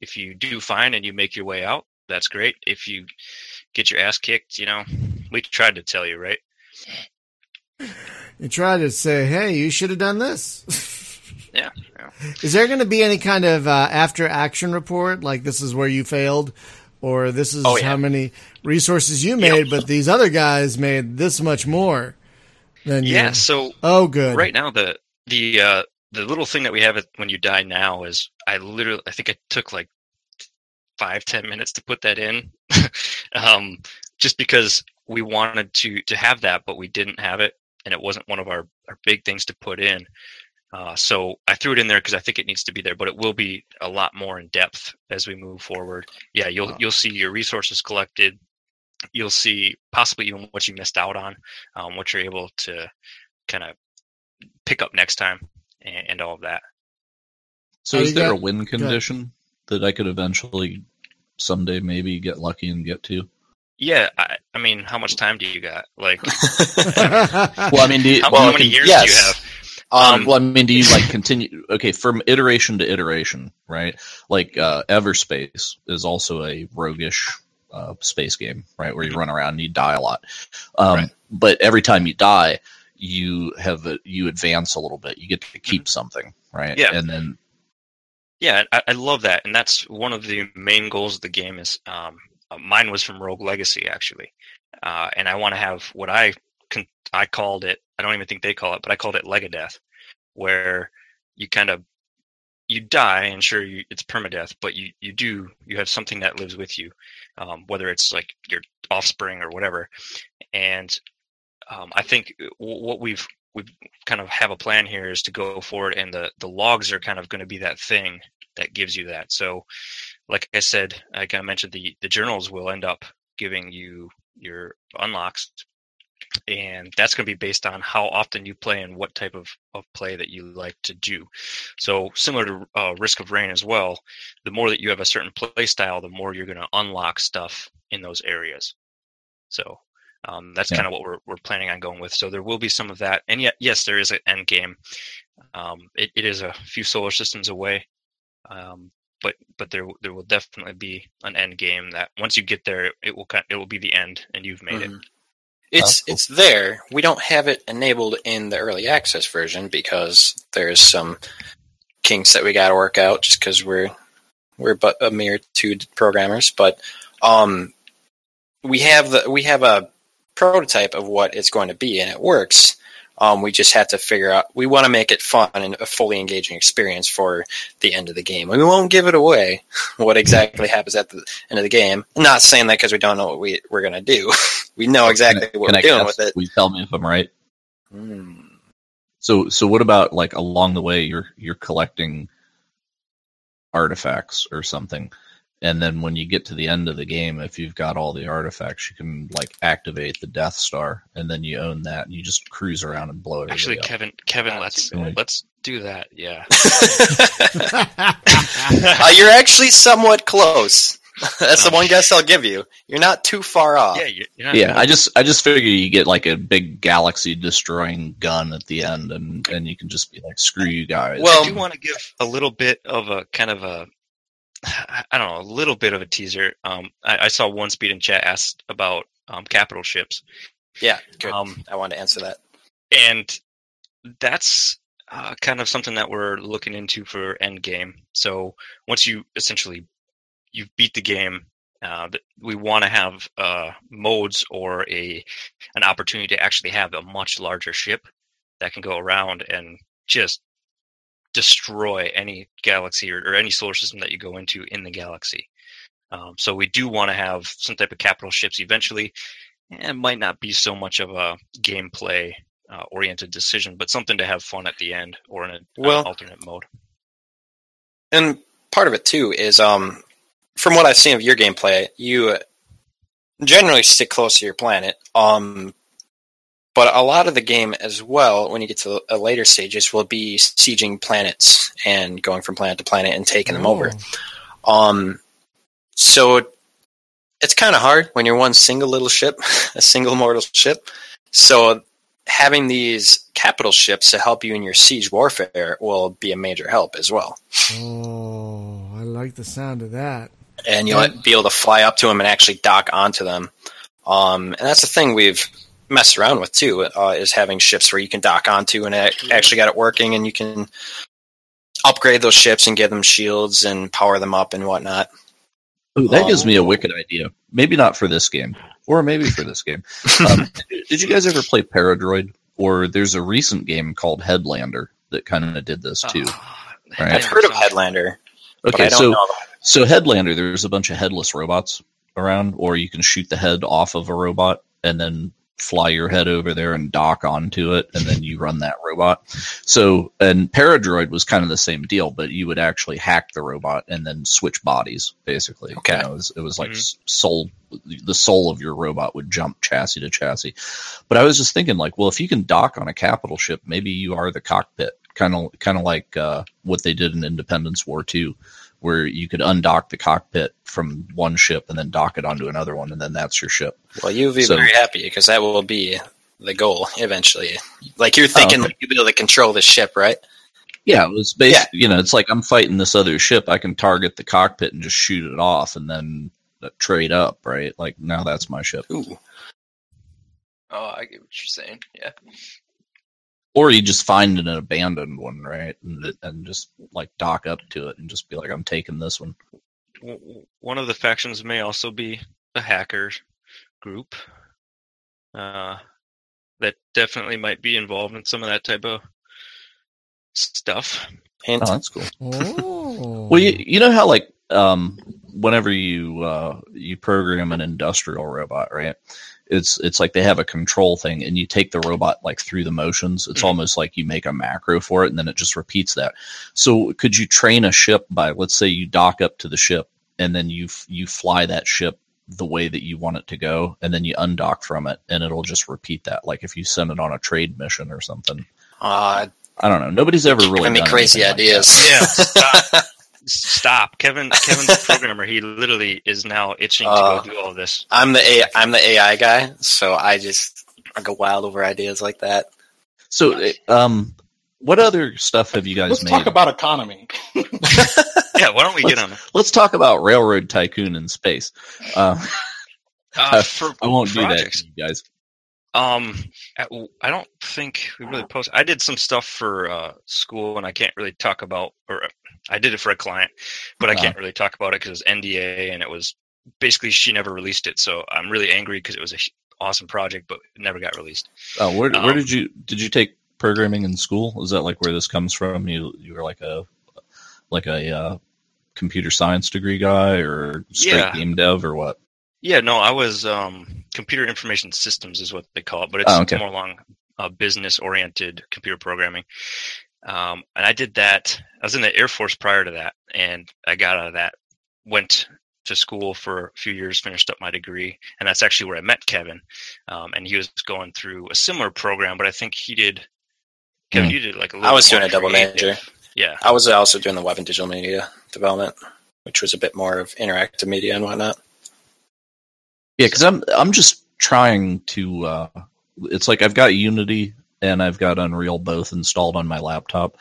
if you do fine and you make your way out, that's great. If you get your ass kicked, you know, we tried to tell you, right? You tried to say, hey, you should have done this. Yeah. yeah. is there going to be any kind of uh, after action report? Like this is where you failed, or this is Oh, yeah. how many resources you made, but these other guys made this much more. Then you- Yeah, so Oh, good. right now the the uh the little thing that we have when you die now is I literally I think it took like five ten minutes to put that in, um, just because we wanted to to have that, but we didn't have it, and it wasn't one of our our big things to put in. Uh, so I threw it in there because I think it needs to be there, but it will be a lot more in depth as we move forward. Yeah, you'll you'll see your resources collected. You'll see possibly even what you missed out on, um, what you're able to kind of pick up next time, and, and all of that. So is there got- a win condition that I could eventually someday maybe get lucky and get to? Yeah, I, I mean, how much time do you got? Like, Well, I mean, do you, how, Well, how many can- years yes. do you have? Um, well, I mean, do you like continue? Okay, from iteration to iteration, right? Like uh, Everspace is also a roguish uh, space game, right? Where you run around and you die a lot. Um, Right. But every time you die, you have a, you advance a little bit. You get to keep something, right? Yeah. And then Yeah, I, I love that, and that's one of the main goals of the game. Is um, uh, mine was from Rogue Legacy actually, uh, and I want to have what I con- I called it. I don't even think they call it, but I called it Legadeath, where you kind of you die, and sure, you, it's permadeath, but you you do you have something that lives with you, um, whether it's like your offspring or whatever, and um, I think w- what we've we kind of have a plan here is to go forward and the the logs are kind of going to be that thing that gives you that so like i said like i mentioned the the journals will end up giving you your unlocks and that's going to be based on how often you play and what type of, of play that you like to do so similar to uh, risk of rain as well the more that you have a certain play style the more you're going to unlock stuff in those areas so um, that's Yeah. kind of what we're, we're planning on going with. So there will be some of that, and yet, yes, there is an end game. Um, it, it is a few solar systems away, um, but but there there will definitely be an end game that once you get there, it will it will be the end, and you've made it. It's Oh, cool. it's there. We don't have it enabled in the early access version because there's some kinks that we got to work out. Just because we're we're but a mere two programmers, but um, we have the we have a prototype of what it's going to be, and it works. Um, we just have to figure out. We want to make it fun and a fully engaging experience for the end of the game. We won't give it away what exactly happens at the end of the game. I'm not saying that because we don't know what we we're gonna do. we know exactly Can what can we're I doing with it. You tell me if I'm right? Hmm. So so what about like along the way you're you're collecting artifacts or something. And then when you get to the end of the game, if you've got all the artifacts, you can like activate the Death Star, and then you own that, and you just cruise around and blow everybody Actually, up. Kevin, Kevin, That's let's good. let's do that. Yeah, Uh, you're actually somewhat close. That's the one guess I'll give you. You're not too far off. yeah, you- you're not, yeah, I just I just figure you get like a big galaxy destroying gun at the end, and and you can just be like, screw you guys. Well- I do want to give a little bit of a kind of a, I don't know, a little bit of a teaser. Um, I, I saw one speed in chat asked about um, capital ships. Yeah, good. Um, I wanted to answer that. and that's uh, kind of something that we're looking into for Endgame. So once you essentially you've beat the game, uh, we want to have uh, modes or a an opportunity to actually have a much larger ship that can go around and just destroy any galaxy or, or any solar system that you go into in the galaxy. Um, so we do want to have some type of capital ships eventually. It might not be so much of a gameplay uh, oriented decision, but something to have fun at the end or in an Well- alternate mode. And part of it too is, um, from what I've seen of your gameplay, you generally stick close to your planet. Um, but a lot of the game as well, when you get to the later stages, will be sieging planets and going from planet to planet and taking them over. Um, so it's kind of hard when you're one single little ship, a single mortal ship. So having these capital ships to help you in your siege warfare will be a major help as well. Oh, I like the sound of that. And you'll be able to fly up to them and actually dock onto them. Um, and that's the thing we've messed around with too, uh, is having ships where you can dock onto and ac- actually got it working and you can upgrade those ships and give them shields and power them up and whatnot. Ooh, that gives me a Oh. wicked idea. Maybe not for this game, or maybe for this game. Um, did, did you guys ever play Paradroid or there's a recent game called Headlander that kind of did this too. Ah, Right. I've heard of Headlander, but Okay, I don't so know. so Headlander, there's a bunch of headless robots around, or you can shoot the head off of a robot and then fly your head over there and dock onto it, and then you run that robot. So, and Paradroid was kind of the same deal, but you would actually hack the robot and then switch bodies, basically. Okay. You know, it was, it was like Mhm. soul, the soul of your robot would jump chassis to chassis. But I was just thinking, like, well, if you can dock on a capital ship, maybe you are the cockpit, kind of, kind of like uh, what they did in Independence War Two where you could undock the cockpit from one ship and then dock it onto another one, and then that's your ship. Well, you'll be So- very happy because that will be the goal eventually. Like you're thinking Oh, that you'll be able to control the ship, right? Yeah, it was based. Yeah. You know, it's like I'm fighting this other ship. I can target the cockpit and just shoot it off, and then uh, trade up. Right? Like now, that's my ship. Ooh. Oh, I get what you're saying. Yeah. Or you just find an abandoned one, right, and, and just like dock up to it and just be like, I'm taking this one. W- w- One of the factions may also be a hacker group. Uh, that definitely might be involved in some of that type of stuff. Hint. Oh, that's cool. Oh. Well, you, you know how like um, whenever you uh, you program an industrial robot, right? It's it's like they have a control thing, and you take the robot like through the motions. It's Mhm. almost like you make a macro for it, and then it just repeats that. So, could you train a ship by, let's say, you dock up to the ship, and then you you fly that ship the way that you want it to go, and then you undock from it, and it'll just repeat that. Like if you send it on a trade mission or something. Uh, I don't know. Nobody's ever really giving me crazy anything like ideas. Yeah, stop. Stop, Kevin. Kevin's a programmer. He literally is now itching to Uh, go do all this. I'm the AI, I'm the AI guy, so I just I go wild over ideas like that. So, uh, um, what other stuff have you guys Let's made? talk about economy. Yeah, why don't we get on? Let's talk about Railroad Tycoon in space. Uh, Uh, for I won't projects. do that, you guys. Um, I I don't think we really post. I did some stuff for uh, school, and I can't really talk about. Or I did it for a client, but I Uh-huh. can't really talk about it because it's NDA, and it was basically she never released it. So I'm really angry because it was a h- awesome project, but it never got released. Oh, where, where Um, did you did you take programming in school? Is that like where this comes from? You you were like a like a uh, computer science degree guy or straight Yeah. game dev or what? Yeah, no, I was um, computer information systems is what they call it, but it's Oh, okay. more along uh, business oriented computer programming. Um, and I did that. I was in the Air Force prior to that, and I got out of that. Went to school for a few years, finished up my degree, and that's actually where I met Kevin. Um, and he was going through a similar program, but I think he did. Kevin, Hmm. you did like a little. I was doing a double creative. major. Yeah, I was also doing the web and digital media development, which was a bit more of interactive media and whatnot. Yeah, because I'm I'm just trying to. Uh, it's like I've got Unity and I've got Unreal both installed on my laptop,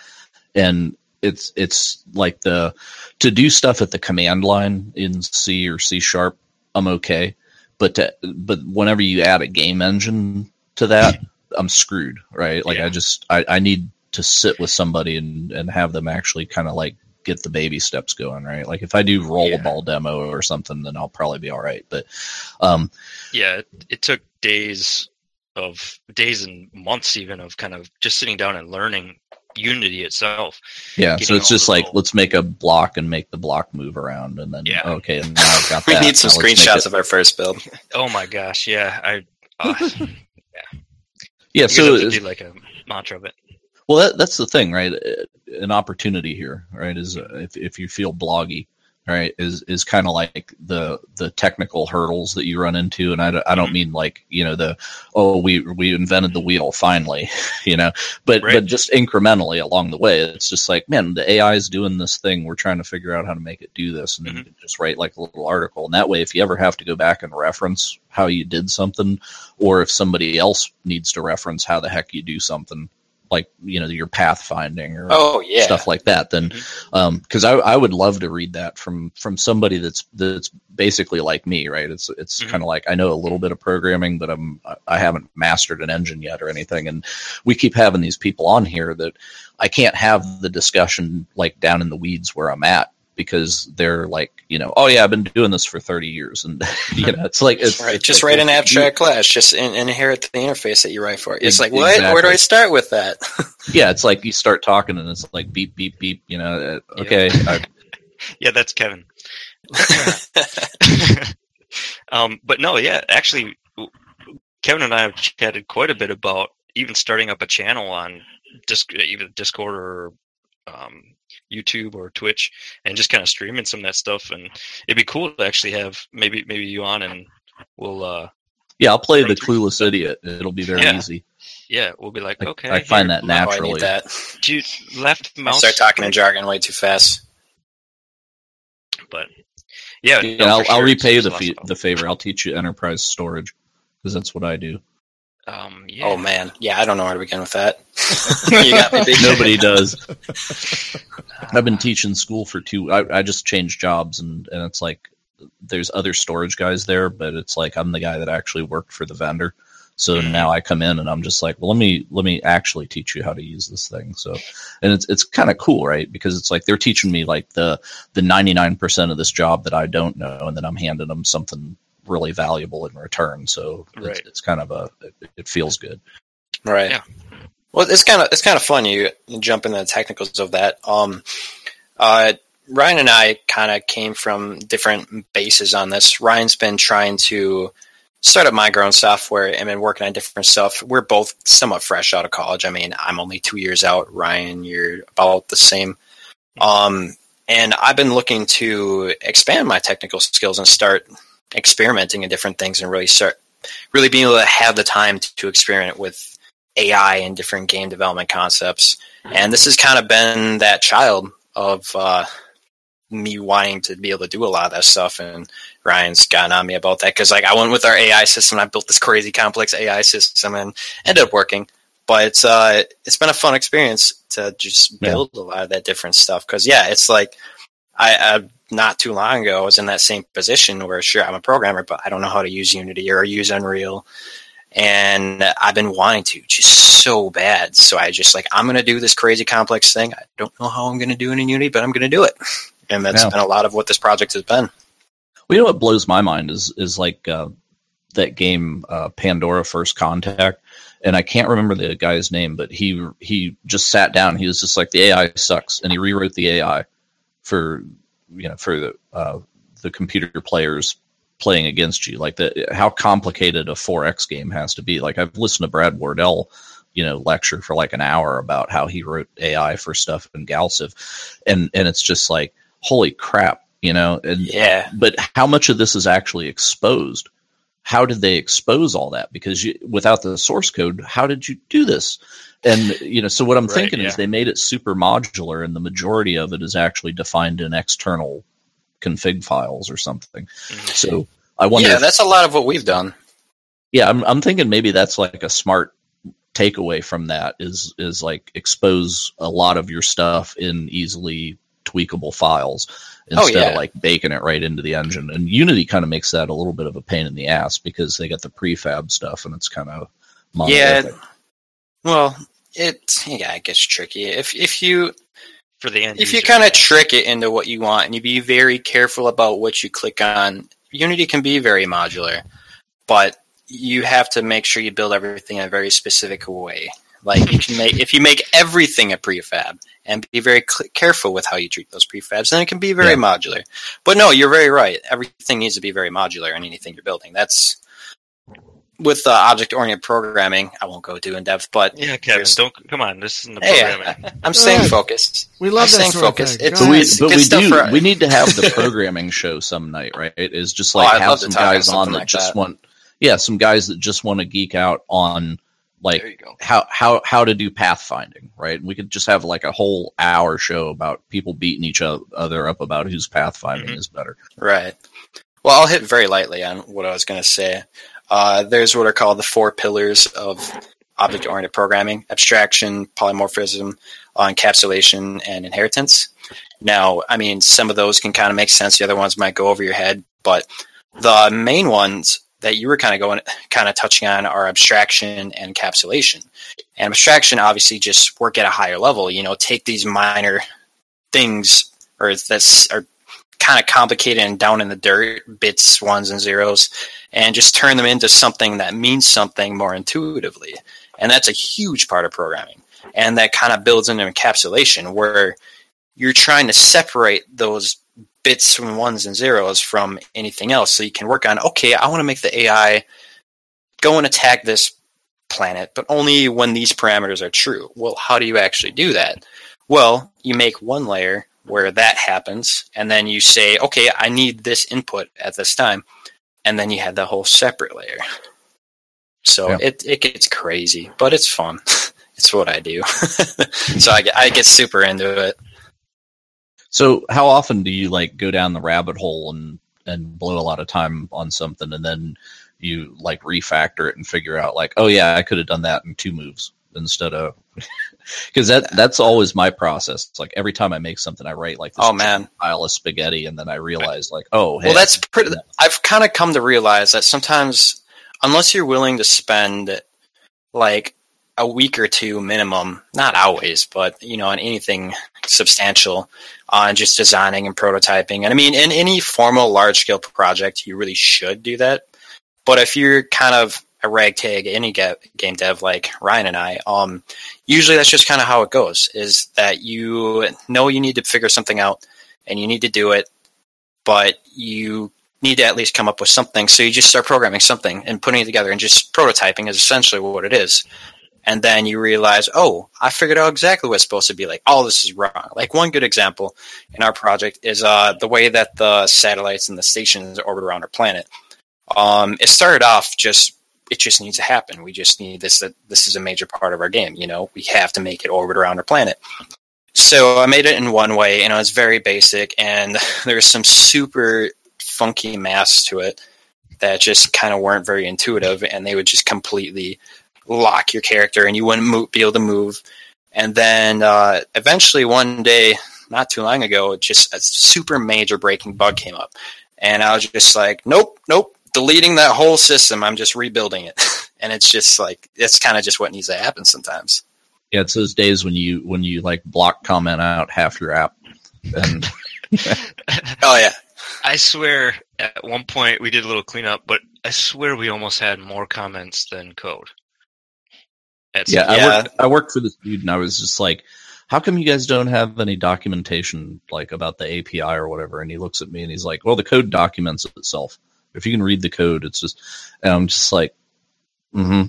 and it's it's like the to do stuff at the command line in C or C sharp. I'm okay, but to, but whenever you add a game engine to that, I'm screwed. Right? Like Yeah. I just I, I need to sit with somebody and and have them actually kind of like get the baby steps going. Right? Like if I do rollerball demo or something, then I'll probably be all right. But um, yeah. It, it took days of days and months even of kind of just sitting down and learning Unity itself. Yeah, so it's just like little- let's make a block and make the block move around, and then Yeah. okay, and now I've got We that. need some Now screenshots it- of our first build. Oh my gosh, yeah. I uh, you yeah. guys So it's- do like a mantra of it. Well, that, that's the thing, right? An opportunity here, right? Is uh, if if you feel bloggy, right? Is is kind of like the the technical hurdles that you run into, and I, don't- I don't Mhm. mean like you know the oh we we invented the wheel finally, you know, but Right. but just incrementally along the way, it's just like man, the AI is doing this thing. We're trying to figure out how to make it do this, and then you just write like a little article, and that way, if you ever have to go back and reference how you did something, or if somebody else needs to reference how the heck you do something, like you know your pathfinding or Oh yeah, stuff like that then because I, I would love to read that from from somebody that's that's basically like me right? It's it's Mhm. kind of like i know a little bit of programming but i'm i haven't mastered an engine yet or anything and we keep having these people on here that i can't have the discussion like down in the weeds where i'm at because they're like, you know, oh yeah, I've been doing this for 30 years. And, you know, it's like, it's, Right. it's Just like write an you- abstract class. Just in, inherit the interface that you write for. It's Ex- like, what? Where do I start with that? Yeah. It's like you start talking and it's like beep, beep, beep, you know, uh, okay. I, Yeah, that's Kevin. um, but no, yeah, actually, Kevin and I have chatted quite a bit about even starting up a channel on Disc, either Discord or um, YouTube or Twitch, and just kind of streaming some of that stuff. And it'd be cool to actually have maybe maybe you on, and we'll uh, yeah, I'll play the Run through clueless idiot. It'll be very Yeah. easy. yeah, we'll be like, okay, I find here, that Oh, I naturally. need that. Do you left I start talking in jargon way too fast. but yeah, Yeah, no, I'll, for I'll repay There's the lots fe- the favor. I'll teach you enterprise storage because that's what I do. Um, yeah. Oh man, yeah, I don't know where to begin with that. you got me. Nobody does. I've been teaching school for two. I, I just changed jobs, and and it's like there's other storage guys there, but it's like I'm the guy that actually worked for the vendor. So Mhm. now I come in and I'm just like, well, let me let me actually teach you how to use this thing. So, and it's it's kind of cool, right? Because it's like they're teaching me like the the 99% of this job that I don't know, and then I'm handing them something really valuable in return. So it's, Right. it's kind of a it, it feels good. Right. Yeah. Well, it's kind of it's kind of fun. You, you jump into the technicals of that. Um, uh, Ryan and I kind of came from different bases on this. Ryan's been trying to start up my own software and been working on different stuff. We're both somewhat fresh out of college. I mean, I'm only two years out. Ryan, you're about the same. Um, and I've been looking to expand my technical skills and start experimenting in different things and really start really being able to have the time to, to experiment with AI and different game development concepts. And this has kind of been that child of uh, me wanting to be able to do a lot of that stuff. And Ryan's gotten on me about that because, like, I went with our AI system. I built this crazy complex AI system and ended up working. But it's uh, it's been a fun experience to just Yeah. build a lot of that different stuff. Because yeah, it's like I, I not too long ago I was in that same position where sure I'm a programmer, but I don't know how to use Unity or use Unreal and I've been wanting to just so bad. So I just like I'm gonna do this crazy complex thing. I don't know how I'm gonna do it in Unity, but I'm gonna do it. And that's Yeah. been a lot of what this project has been. Well, you know what blows my mind is is like uh, that game uh, Pandora First Contact, and I can't remember the guy's name, but he he just sat down. He was just like the AI sucks, and he rewrote the AI for you know for the uh, the computer players playing against you. Like the how complicated a 4X game has to be. Like I've listened to Brad Wardell, you know, lecture for like an hour about how he wrote AI for stuff in Galciv, and and it's just like holy crap, you know, and Yeah. but how much of this is actually exposed? How did they expose all that? Because you, without the source code, how did you do this? And you know, so what I'm Right, thinking yeah. is they made it super modular, and the majority of it is actually defined in external config files or something. Mhm. So I wonder. yeah, if- that's a lot of what we've done. yeah, I'm, I'm thinking maybe that's like a smart takeaway from that is is like expose a lot of your stuff in easily tweakable files Oh, instead yeah. of like baking it right into the engine. And Unity kind of makes that a little bit of a pain in the ass because they got the prefab stuff and it's kind of Yeah. Well, it yeah, it gets tricky. If if you for the end. if you kind of trick it into what you want and you be very careful about what you click on, Unity can be very modular, but you have to make sure you build everything in a very specific way. Like you can make if you make everything a prefab and be very cl- careful with how you treat those prefabs, then it can be very Yeah. modular. But no, you're very right. Everything needs to be very modular in anything you're building. That's with uh, object-oriented programming. I won't go too in depth, but Yeah, Kevin, don't come on. This isn't the hey, programming. I, I'm staying Right. focused. We love I'm that staying focused. It's- Go But we. It's but we do. for- we need to have the programming show some night, right? It is just Oh, like I'd have some guys on that like just that. want, yeah, some guys that just want to geek out on like There you go. how how how to do pathfinding, right? And we could just have like a whole hour show about people beating each other up about whose pathfinding Mhm. is better. Right. Well, I'll hit very lightly on what I was going to say. Uh, there's what are called the four pillars of object-oriented programming: abstraction, polymorphism, uh, encapsulation, and inheritance. Now, I mean, some of those can kind of make sense. The other ones might go over your head, but the main ones that you were kind of going, kind of touching on, are abstraction and encapsulation. And abstraction, obviously, just work at a higher level. You know, take these minor things or that's are kind of complicated and down in the dirt, bits, ones and zeros, and just turn them into something that means something more intuitively. And that's a huge part of programming. And that kind of builds into encapsulation where you're trying to separate those bits from ones and zeros from anything else. So you can work on, okay, I want to make the AI go and attack this planet, but only when these parameters are true. Well, how do you actually do that? Well, you make one layer where that happens, and then you say, okay, I need this input at this time, and then you have the whole separate layer. So Yeah. it, it gets crazy, but it's fun. it's what I do. so I I get super into it. So how often do you like go down the rabbit hole and and blow a lot of time on something and then you like refactor it and figure out like, oh yeah, I could have done that in two moves instead of because that that's always my process. It's like every time I make something, I write like this Oh man. pile of spaghetti, and then I realize like, oh, hey, Well, that's pretty. I've kind of come to realize that sometimes, unless you're willing to spend like a week or two minimum, not always, but you know, on anything substantial, on just designing and prototyping. And I mean, in any formal large scale project, you really should do that. But if you're kind of a ragtag any game dev like Ryan and I, um, usually that's just kind of how it goes. Is that you know you need to figure something out and you need to do it, but you need to at least come up with something. So you just start programming something and putting it together and just prototyping is essentially what it is. And then you realize, oh, I figured out exactly what it's supposed to be like. All this is wrong. Like one good example in our project is uh, the way that the satellites and the stations orbit around our planet. Um, it started off just it just needs to happen. We just need this. That this is a major part of our game. You know, we have to make it orbit around our planet. So I made it in one way, and it was very basic, and there's some super funky maths to it that just kind of weren't very intuitive, and they would just completely lock your character, and you wouldn't move, be able to move. And then uh, eventually, one day, not too long ago, just a super major breaking bug came up, and I was just like, nope, nope, deleting that whole system. I'm just rebuilding it, and it's just like it's kind of just what needs to happen sometimes. yeah, it's those days when you when you like block comment out half your app, and Oh yeah, I swear at one point we did a little cleanup, but I swear we almost had more comments than code. At some- yeah, I worked I worked for this dude, and I was just like, how come you guys don't have any documentation like about the API or whatever? And he looks at me and he's like, well, the code documents itself. If you can read the code, it's just, and I'm just like, mm-hmm.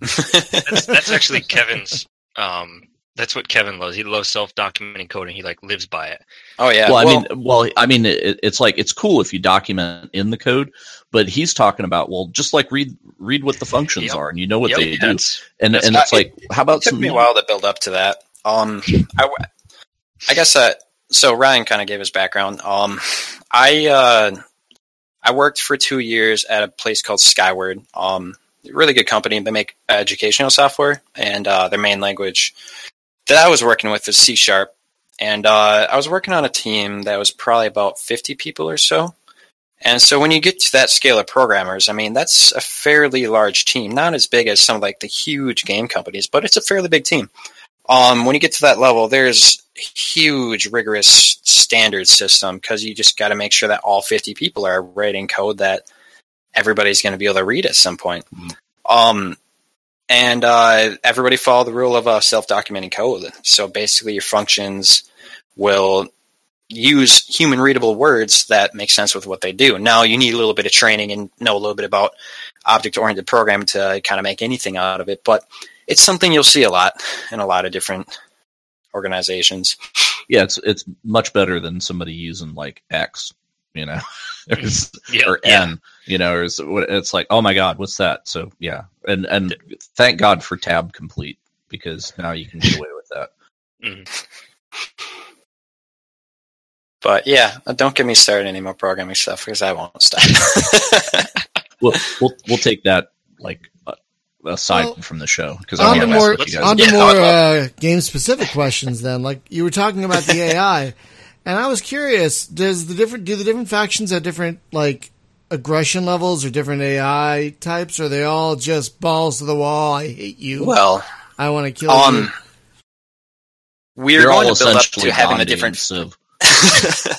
that's, that's actually Kevin's. Um, that's what Kevin loves. He loves self-documenting code, and he like lives by it. oh yeah. well, I mean, well, I mean, it, it's like it's cool if you document in the code, but he's talking about well, just like read read what the functions Yep. are, and you know what Yep, they do, that's- and that's and it's not- like, how about it took some? me a while to build up to that. Um, I, w- I guess that so Ryan kind of gave his background. Um, I uh, I worked for two years at a place called Skyward. Um, really good company. They make educational software, and uh, their main language that I was working with is C sharp. And uh, I was working on a team that was probably about fifty people or so. And so when you get to that scale of programmers, I mean, that's a fairly large team. Not as big as some of like the huge game companies, but it's a fairly big team. Um, when you get to that level, there's huge, rigorous standard system because you just got to make sure that all 50 people are writing code that everybody's going to be able to read at some point. Um, and uh, everybody follow the rule of uh, self-documenting code. So basically, your functions will use human readable words that make sense with what they do. Now, you need a little bit of training and know a little bit about object-oriented programming to kind of make anything out of it, but it's something you'll see a lot in a lot of different organizations. yeah, it's it's much better than somebody using like X, you know, There's- Yeah, or yeah. N, you know, or it's, it's like, oh my god, what's that? So yeah, and and thank God for tab complete because now you can get away with that. Mhm. But yeah, don't get me started any more programming stuff because I won't stop. We'll we'll we'll take that like uh, aside Well, from the show because on I to want to more, ask you guys. on to more uh, game specific questions. Then, like you were talking about the AI, and I was curious: does the different do the different factions have different like aggression levels or different AI types? Or are they all just balls to the wall? I hate you. well, I want to kill you. um, we're going all to build up essentially to having a different and Civ.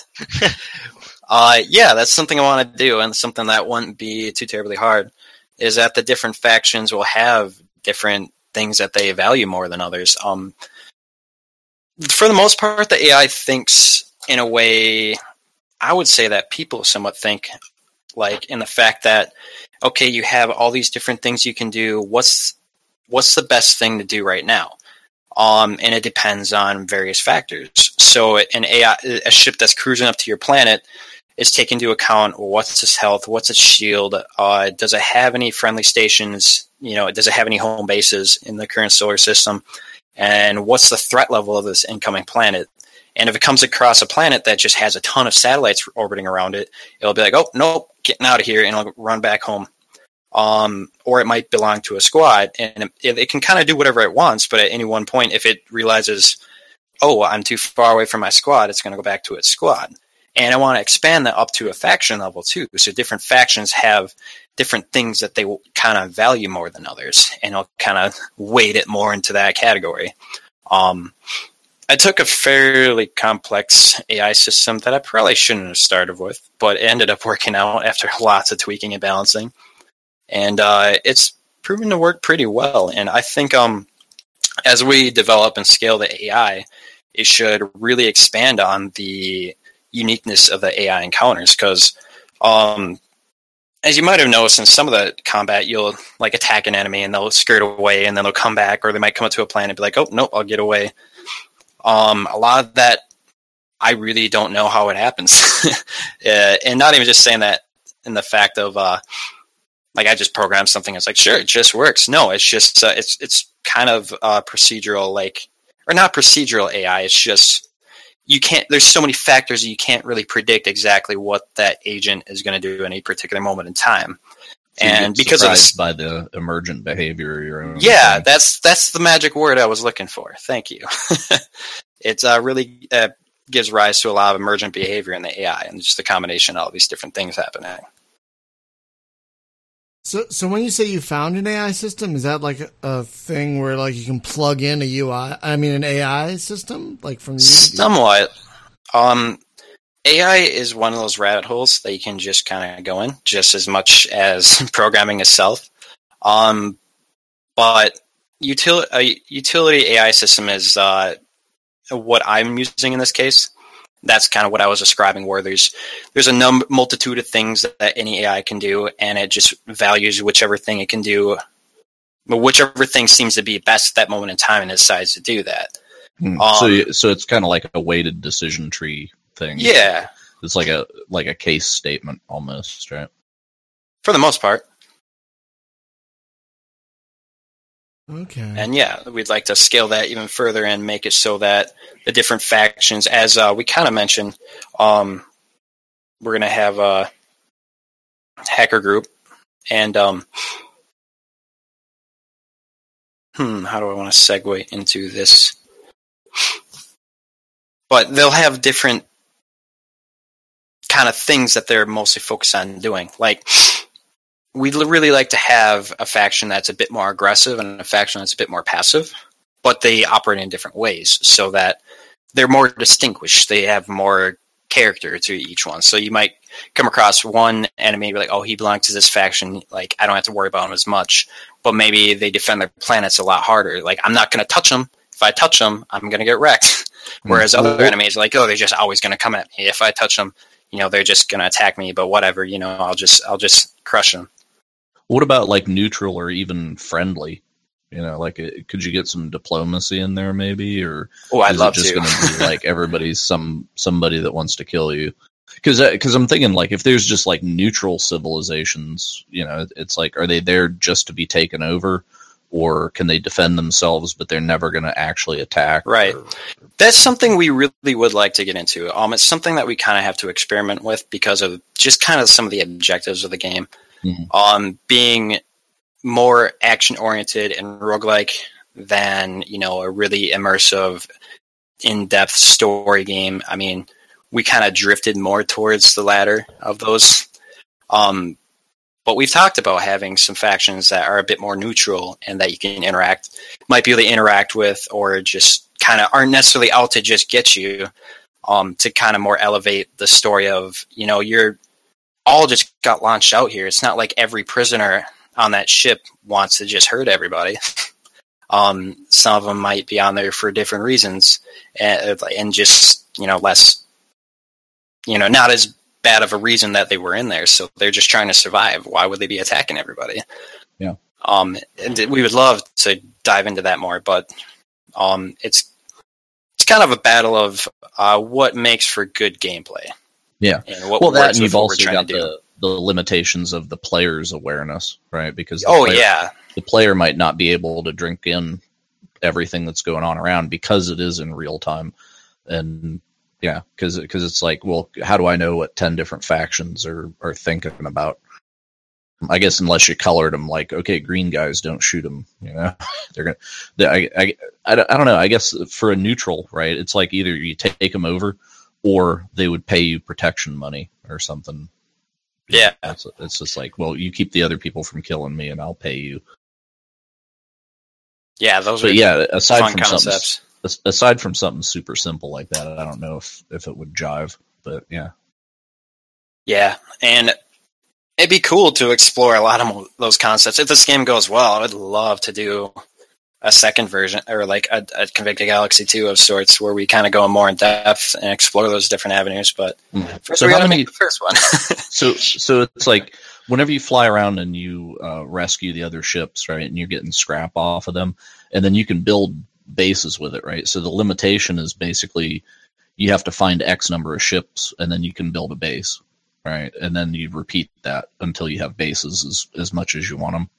uh, yeah, that's something I want to do, and something that wouldn't be too terribly hard. Is that the different factions will have different things that they value more than others. Um, for the most part, the AI thinks in a way. I would say that people somewhat think, like in the fact that, okay, you have all these different things you can do. What's what's the best thing to do right now? Um, and it depends on various factors. So an AI, a ship that's cruising up to your planet is taking into account what's its health, what's its shield, uh, does it have any friendly stations, you know, does it have any home bases in the current solar system, and what's the threat level of this incoming planet. And if it comes across a planet that just has a ton of satellites orbiting around it, it'll be like, oh, nope, getting out of here, and it'll run back home um, or it might belong to a squad, and it, it can kind of do whatever it wants. But at any one point, if it realizes, oh, I'm too far away from my squad, it's going to go back to its squad. And I want to expand that up to a faction level too. So different factions have different things that they kind of value more than others, and I'll kind of weight it more into that category. Um, I took a fairly complex AI system that I probably shouldn't have started with, but it ended up working out after lots of tweaking and balancing and uh, it's proven to work pretty well. And I think um, as we develop and scale the AI, it should really expand on the uniqueness of the AI encounters because. Um, as you might have noticed in some of the combat, you'll like attack an enemy and they'll skirt away and then they'll come back, or they might come up to a planet and be like, "Oh nope, I'll get away." Um, a lot of that, I really don't know how it happens, uh, and not even just saying that in the fact of uh, like I just programmed something. It's like sure, it just works. No, it's just uh, it's it's kind of uh, procedural, like or not procedural AI. It's just you can't. There's so many factors you can't really predict exactly what that agent is going to do in a particular moment in time. So and because of this, by the emergent behavior, your yeah, thing. that's that's the magic word I was looking for. Thank you. it uh, really uh, gives rise to a lot of emergent behavior in the AI, and just the combination of all these different things happening. So, so when you say you found an AI system, is that like a, a, thing where like you can plug in a UI? I mean, an AI system, like from the somewhat. Um, AI is one of those rabbit holes that you can just kind of go in, just as much as programming itself. Um, but util- a utility AI system is uh, what I'm using in this case that's kind of what I was describing, where there's there's a num- multitude of things that any AI can do, and it just values whichever thing it can do, whichever thing seems to be best at that moment in time, and decides to do that. Hmm. Um, so, so it's kind of like a weighted decision tree thing. Yeah, it's like a like a case statement almost, right? For the most part. Okay. And yeah, we'd like to scale that even further and make it so that the different factions, as uh, we kind of mentioned, um, we're going to have a hacker group, and um, hmm, how do I want to segue into this? But they'll have different kind of things that they're mostly focused on doing, like we'd really like to have a faction that's a bit more aggressive and a faction that's a bit more passive, but they operate in different ways so that they're more distinguished. They have more character to each one. So you might come across one enemy like, oh, he belongs to this faction. Like, I don't have to worry about him as much. But maybe they defend their planets a lot harder. Like, I'm not going to touch them. If I touch them, I'm going to get wrecked. Whereas mm-hmm. other enemies are like, oh, they're just always going to come at me. If I touch them, you know, they're just going to attack me. But whatever, you know, I'll just, I'll just crush them. What about like neutral or even friendly? You know, like could you get some diplomacy in there maybe, or oh, I'd love just to. going to be like everybody's some somebody that wants to kill you? Because because uh, I'm thinking like if there's just like neutral civilizations, you know, it's like are they there just to be taken over? Or can they defend themselves but they're never going to actually attack right. Or, that's something we really would like to get into. Um, it's something that we kind of have to experiment with because of just kind of some of the objectives of the game. Mm-hmm. um, being more action oriented and roguelike than you know a really immersive in-depth story game. I mean we kind of drifted more towards the latter of those. Um, but we've talked about having some factions that are a bit more neutral and that you can interact might be able to interact with or just kind of aren't necessarily out to just get you um, to kind of more elevate the story of you know you're all just got launched out here. It's not like every prisoner on that ship wants to just hurt everybody. um, some of them might be on there for different reasons, and, and just you know less, you know, not as bad of a reason that they were in there. So they're just trying to survive. Why would they be attacking everybody? Yeah. Um, and we would love to dive into that more, but um, it's it's kind of a battle of uh, what makes for good gameplay. Yeah. And what well, that and you've also got the, the limitations of the player's awareness, right? Because Oh player, yeah, the player might not be able to drink in everything that's going on around because it is in real time, and yeah, because because it's like, well, how do I know what ten different factions are are thinking about? I guess unless you colored them like, okay, green guys don't shoot them, you know, they're gonna. They, I, I I don't know. I guess for a neutral, right? It's like either you take them over, or they would pay you protection money or something. Yeah. it's, it's just like, well, you keep the other people from killing me, and I'll pay you. yeah. Those But are yeah, aside fun from concepts. as- aside from something super simple like that, I don't know if if it would jive. But yeah, Yeah, and it'd be cool to explore a lot of those concepts. If this game goes well, I would love to do a second version or like a, a Convicted Galaxy 2 of sorts where we kind of go more in depth and explore those different avenues. But first, So we gotta many- make the first one. so so it's like whenever you fly around and you uh, rescue the other ships, right, and you're getting scrap off of them, and then you can build bases with it, right. So the limitation is basically you have to find X number of ships, and then you can build a base, right, and then you repeat that until you have bases as as much as you want them.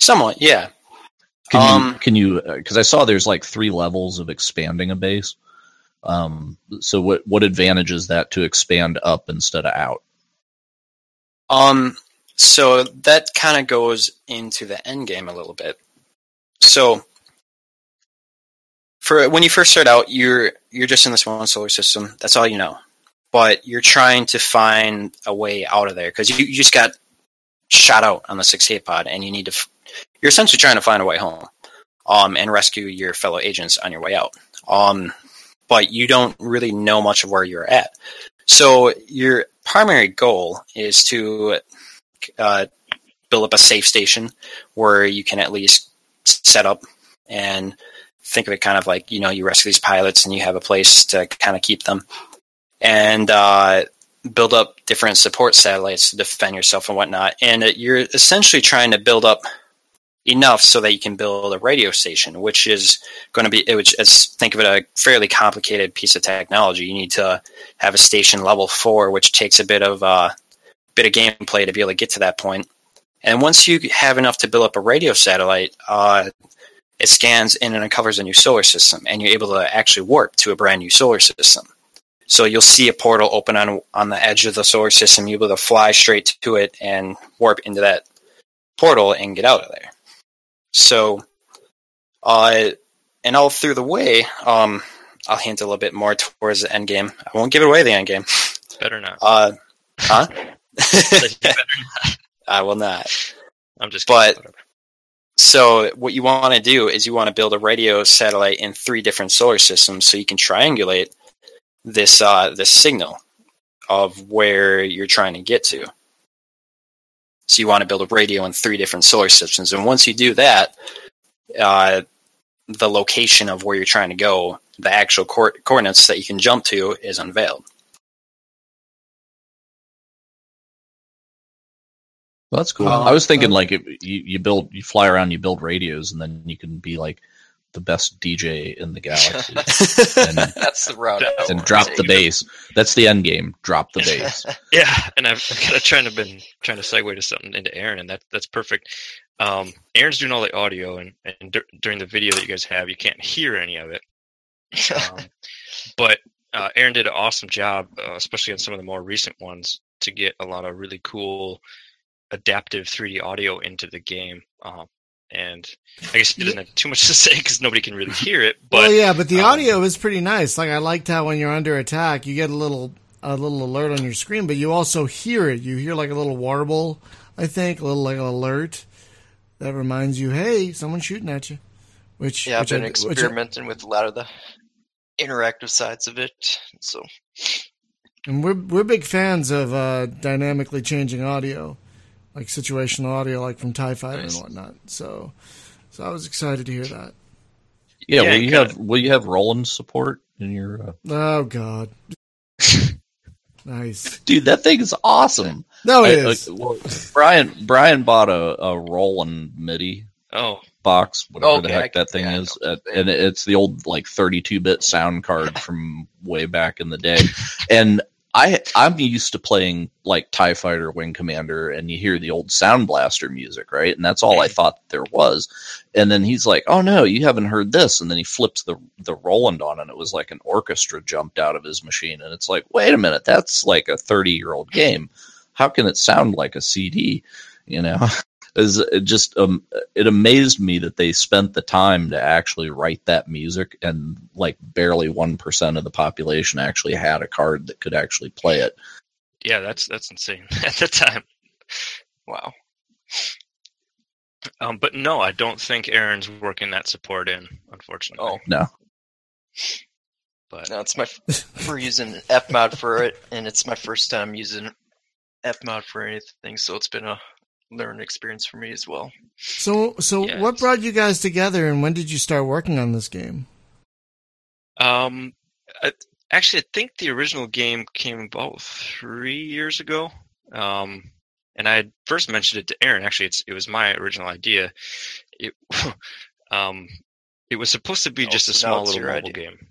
Somewhat, yeah. Can you Um, can you because I saw there's like three levels of expanding a base. Um, so what what advantage is that to expand up instead of out? Um, so that kind of goes into the end game a little bit. So for when you first start out, you're you're just in this one solar system. That's all you know. But you're trying to find a way out of there because you, you just got shot out on the six eight pod, and you need to. You're essentially trying to find a way home, um, and rescue your fellow agents on your way out. Um, but you don't really know much of where you're at. So your primary goal is to uh, build up a safe station where you can at least set up and think of it kind of like you know you rescue these pilots and you have a place to kind of keep them. And uh, build up different support satellites to defend yourself and whatnot. And uh, you're essentially trying to build up enough so that you can build a radio station which is going to be would as think of it a fairly complicated piece of technology. You need to have a station level four which takes a bit of uh, bit of gameplay to be able to get to that point. And once you have enough to build up a radio satellite, uh, it scans in and uncovers a new solar system, and you're able to actually warp to a brand new solar system. So you'll see a portal open on on the edge of the solar system. You'll be able to fly straight to it and warp into that portal and get out of there. So, uh, and all through the way, um, I'll hint a little bit more towards the end game. I won't give it away the end game. It's better not. Uh, huh? Better not. I will not. I'm just. But- whatever. So what you want to do is you want to build a radio satellite in three different solar systems so you can triangulate this uh, this signal of where you're trying to get to. So you want to build a radio in three different solar systems, and once you do that, uh, the location of where you're trying to go, the actual co- coordinates that you can jump to, is unveiled. Well, that's cool. Uh, I was thinking uh, like if you you build you fly around, you build radios, and then you can be like the best DJ in the galaxy and, That's the route. And drop the bass. That's the end game. Drop the bass. Yeah, and I've, I've kind of trying to been trying to segue to something into Aaron, and that that's perfect. Um, Aaron's doing all the audio, and, and dur- during the video that you guys have, you can't hear any of it. Um, but uh, Aaron did an awesome job, uh, especially on some of the more recent ones, to get a lot of really cool adaptive 3D audio into the game. Um, and I guess he doesn't have too much to say because nobody can really hear it. But well, yeah, but the um, audio is pretty nice. Like I liked how when you're under attack, you get a little a little alert on your screen, but you also hear it. You hear like a little warble, I think, a little like an alert that reminds you, hey, someone's shooting at you. Which Yeah, I've which I- been I- experimenting with a lot of the interactive sides of it. So And we're we're big fans of uh, dynamically changing audio, like situational audio, like from Tie Fighter Nice. and whatnot. So, so I was excited to hear that. Yeah, Yeah, will you kinda- have will you have Roland support in your uh... Oh God, nice. dude? That thing is awesome. No, it I- is. uh, well, Brian Brian bought a, a Roland MIDI Oh, box, whatever the heck I- that thing yeah, is, uh, and it's the old like 32-bit sound card from way back in the day. and I I'm used to playing like Tie Fighter, Wing Commander, and you hear the old Sound Blaster music, right? And that's all I thought there was. And then he's like, "Oh no, you haven't heard this." And then he flips the the Roland on, and it was like an orchestra jumped out of his machine. And it's like, wait a minute, that's like a 30 year old game. How can it sound like a CD? You know. is it just um it amazed me that they spent the time to actually write that music and like barely 1% of the population actually had a card that could actually play it yeah, that's that's insane at the time. wow. Um, but no, I don't think Aaron's working that support in, unfortunately. Oh no but no, it's my f- we're using FMOD for it, and it's my first time using FMOD for anything, so it's been a learning experience for me as well. So, so Yeah, what brought you guys together, and when did you start working on this game? Um, I, actually, I think the original game came about three years ago. Um, and I had first mentioned it to Aaron. Actually, it's it was my original idea. It, um, it was supposed to be Oh, just a so small little mobile idea. game.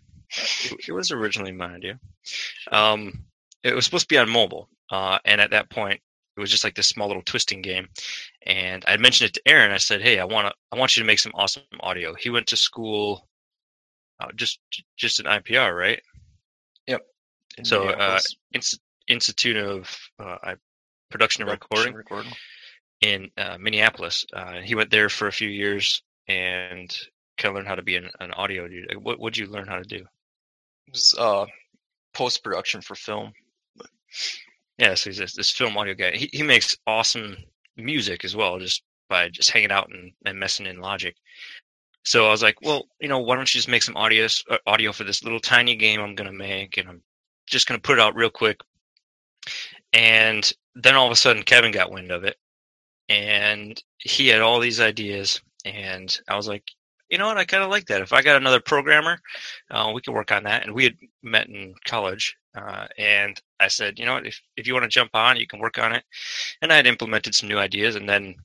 It, it was originally my idea. Um, it was supposed to be on mobile, uh, and at that point, it was just like this small little twisting game. And I mentioned it to Aaron. I said, "Hey, I want to, I want you to make some awesome audio." He went to school, uh, just just an IPR, right? in So, uh, Inst- Institute of uh, I- Production and Production Recording recording. in uh, Minneapolis. Uh, he went there for a few years and kind of learned how to be an, an audio dude. What would you learn how to do? It was uh, post production for film. Yeah, so he's this, this film audio guy. He he makes awesome music as well, just by just hanging out and, and messing in Logic. So I was like, well, you know, why don't you just make some audio uh, audio for this little tiny game I'm gonna make, and I'm just gonna put it out real quick. And then all of a sudden, Kevin got wind of it, and he had all these ideas, and I was like, you know what, I kind of like that. If I got another programmer, uh, we could work on that. And we had met in college, uh, and I said, you know what, if if you want to jump on, you can work on it. And I had implemented some new ideas, and then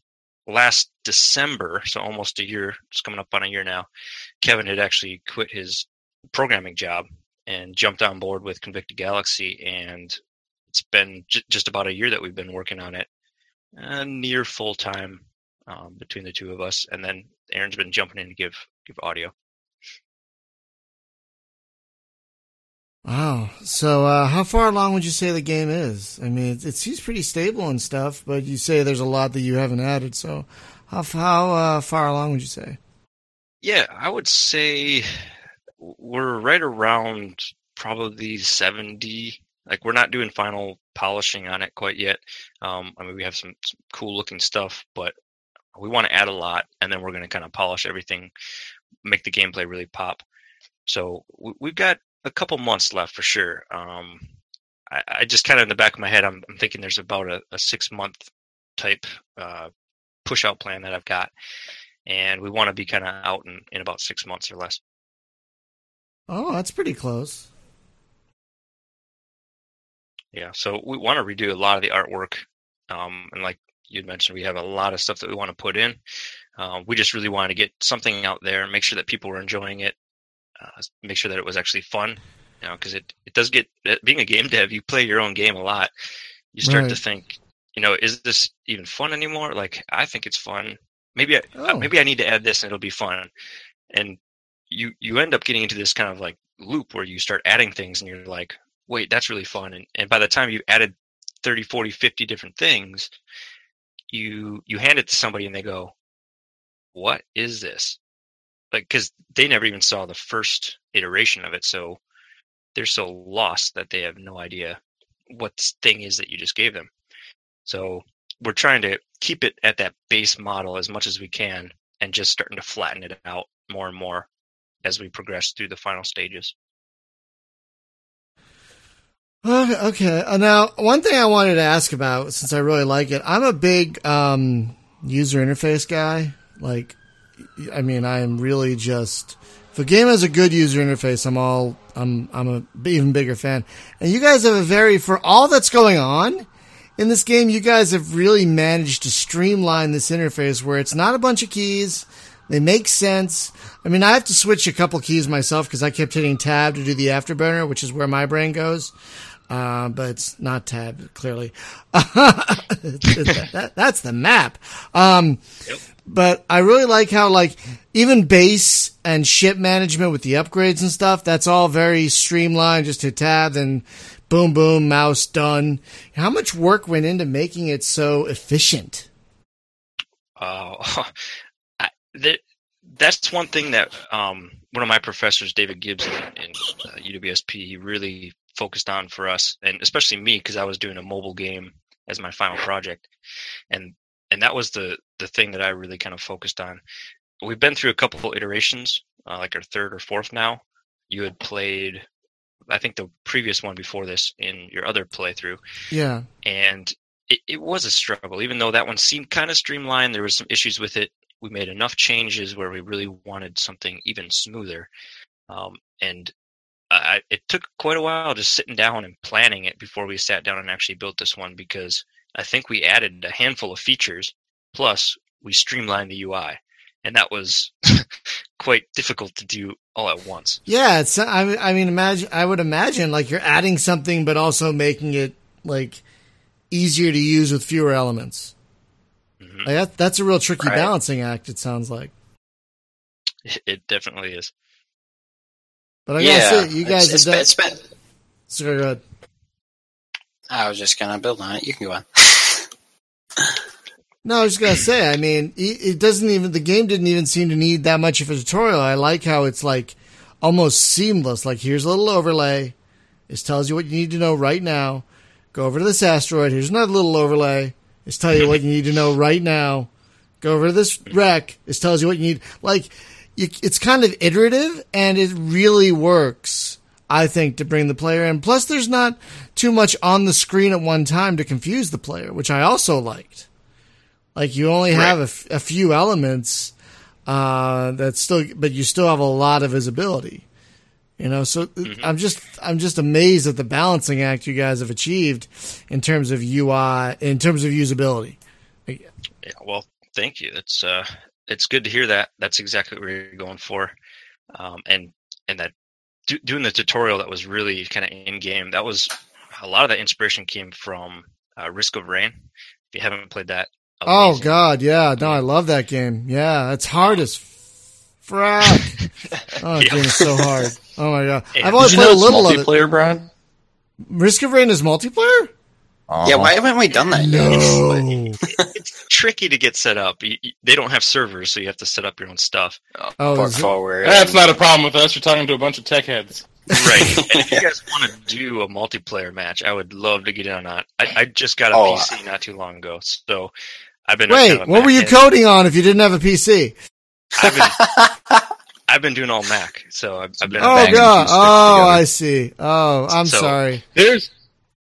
last December, so almost a year, it's coming up on a year now, Kevin had actually quit his programming job and jumped on board with Convicted Galaxy, and it's been j- just about a year that we've been working on it, uh, near full time um, between the two of us, and then Aaron's been jumping in to give give audio. Wow. So, uh, how far along would you say the game is? I mean, it, it seems pretty stable and stuff, but you say there's a lot that you haven't added. So, how how uh, far along would you say? Yeah, I would say we're right around probably 70. Like we're not doing final polishing on it quite yet. Um, I mean, we have some, some cool looking stuff, but we want to add a lot, and then we're going to kind of polish everything, make the gameplay really pop. So we, we've got a couple months left for sure. Um, I, I just kind of in the back of my head, I'm, I'm thinking there's about a, a six month type uh, push out plan that I've got and we want to be kind of out in, in about six months or less. Oh, that's pretty close. Yeah, so we want to redo a lot of the artwork, um, and like you'd mentioned, we have a lot of stuff that we want to put in. Uh, we just really wanted to get something out there and make sure that people were enjoying it, uh, make sure that it was actually fun. You know, because it it does get being a game dev, you play your own game a lot. You start to think, you know, is this even fun anymore? Like, I think it's fun. Maybe I, uh, Oh. maybe I need to add this and it'll be fun. And you you end up getting into this kind of like loop where you start adding things and you're like, wait, that's really fun. And and by the time you've added 30, 40, 50 different things, you you hand it to somebody and they go, what is this? Like, because they never even saw the first iteration of it, so they're so lost that they have no idea what thing is that you just gave them. So we're trying to keep it at that base model as much as we can, and just starting to flatten it out more and more as we progress through the final stages. Okay. Uh, now, one thing I wanted to ask about, since I really like it, I'm a big um, user interface guy. Like, I mean, I am really just if a game has a good user interface, I'm all I'm I'm a even bigger fan. And you guys have a very for all that's going on in this game, you guys have really managed to streamline this interface where it's not a bunch of keys. They make sense. I mean, I have to switch a couple keys myself because I kept hitting tab to do the afterburner, which is where my brain goes. Uh, but it's not tab, clearly. That- that's the map. Um, but I really like how, like, even base and ship management with the upgrades and stuff, that's all very streamlined. Just hit tab, then boom, boom, mouse, done. How much work went into making it so efficient? Uh, I, that's one thing that um, one of my professors, David Gibbs in, in uh, UWSP, he really focused on for us, and especially me because I was doing a mobile game as my final project, and and that was the the thing that I really kind of focused on. We've been through a couple iterations, uh, like our third or fourth now. You had played, I think the previous one before this in your other playthrough, Yeah. and it, it was a struggle. Even though that one seemed kind of streamlined, there was some issues with it. We made enough changes where we really wanted something even smoother, um, and I, it took quite a while just sitting down and planning it before we sat down and actually built this one because I think we added a handful of features plus we streamlined the UI, and that was quite difficult to do all at once. Yeah, it's. I mean, I mean, imagine. I would imagine like you're adding something, but also making it like easier to use with fewer elements. Mhm. Like that, that's a real tricky Right. balancing act. It sounds like. It definitely is. But I yeah, gotta say, you guys it's, have done. it's been, it's been. So good. I was just gonna build on it. You can go on. No, I was just gonna say. I mean, it, doesn't even. The game didn't even seem to need that much of a tutorial. I like how it's like almost seamless. Like here's a little overlay. This tells you what you need to know right now. Go over to this asteroid. Here's another little overlay. This tell you what you need to know right now. Go over to this wreck. This tells you what you need. Like, it's kind of iterative, and it really works. I think to bring the player in. Plus, there's not too much on the screen at one time to confuse the player, which I also liked. Like you only have a, f- a few elements uh, that still, but you still have a lot of visibility. You know, so I'm just I'm just amazed at the balancing act you guys have achieved in terms of UI, in terms of usability. Yeah, well, thank you. It's uh, it's good to hear that. That's exactly what we're going for, um, and and that do, doing the tutorial that was really kind of in game. That was a lot of that inspiration came from uh, Risk of Rain. If you haven't played that, Oh. God, yeah, no, I love that game. Yeah, it's hard as frack. Oh, that Yeah. game is so hard. Oh my god, Yeah. I've only Did you played know a it's little of it. multiplayer, Brian? Risk of Rain is multiplayer. Uh-huh. Yeah, why haven't we done that yet? No. It's tricky to get set up. You, you- they don't have servers, so you have to set up your own stuff. Oh, port forward. That's not a problem with us. You're talking to a bunch of tech heads. Right. and if you guys want to do a multiplayer match, I would love to get in on that. I, I just got a Oh, PC not too long ago, so I've been. Wait, kind of what were you Mac coding on if you didn't have a PC? I've been, I've been doing all Mac, so I've, I've been. Oh god. Oh, together. I see. Oh, I'm So- sorry. There's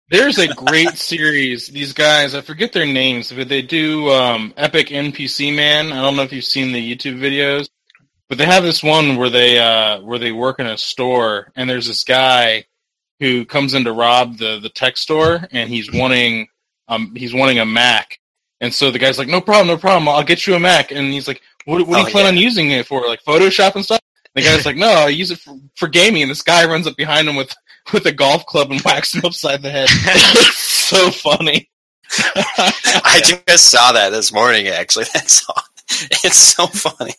there's a great series. These guys, I forget their names, but they do um, Epic NPC Man. I don't know if you've seen the YouTube videos, but they have this one where they uh, where they work in a store, and there's this guy who comes in to rob the the tech store, and he's wanting um he's wanting a Mac, and so the guy's like, no problem, no problem, I'll get you a Mac, and he's like, what, what do you Oh, plan yeah. on using it for, like Photoshop and stuff? The guy's like, no, I use it for, for gaming, and this guy runs up behind him with with a golf club and whacks him upside the head. so funny. I just saw that this morning. Actually, that's all. It's so funny.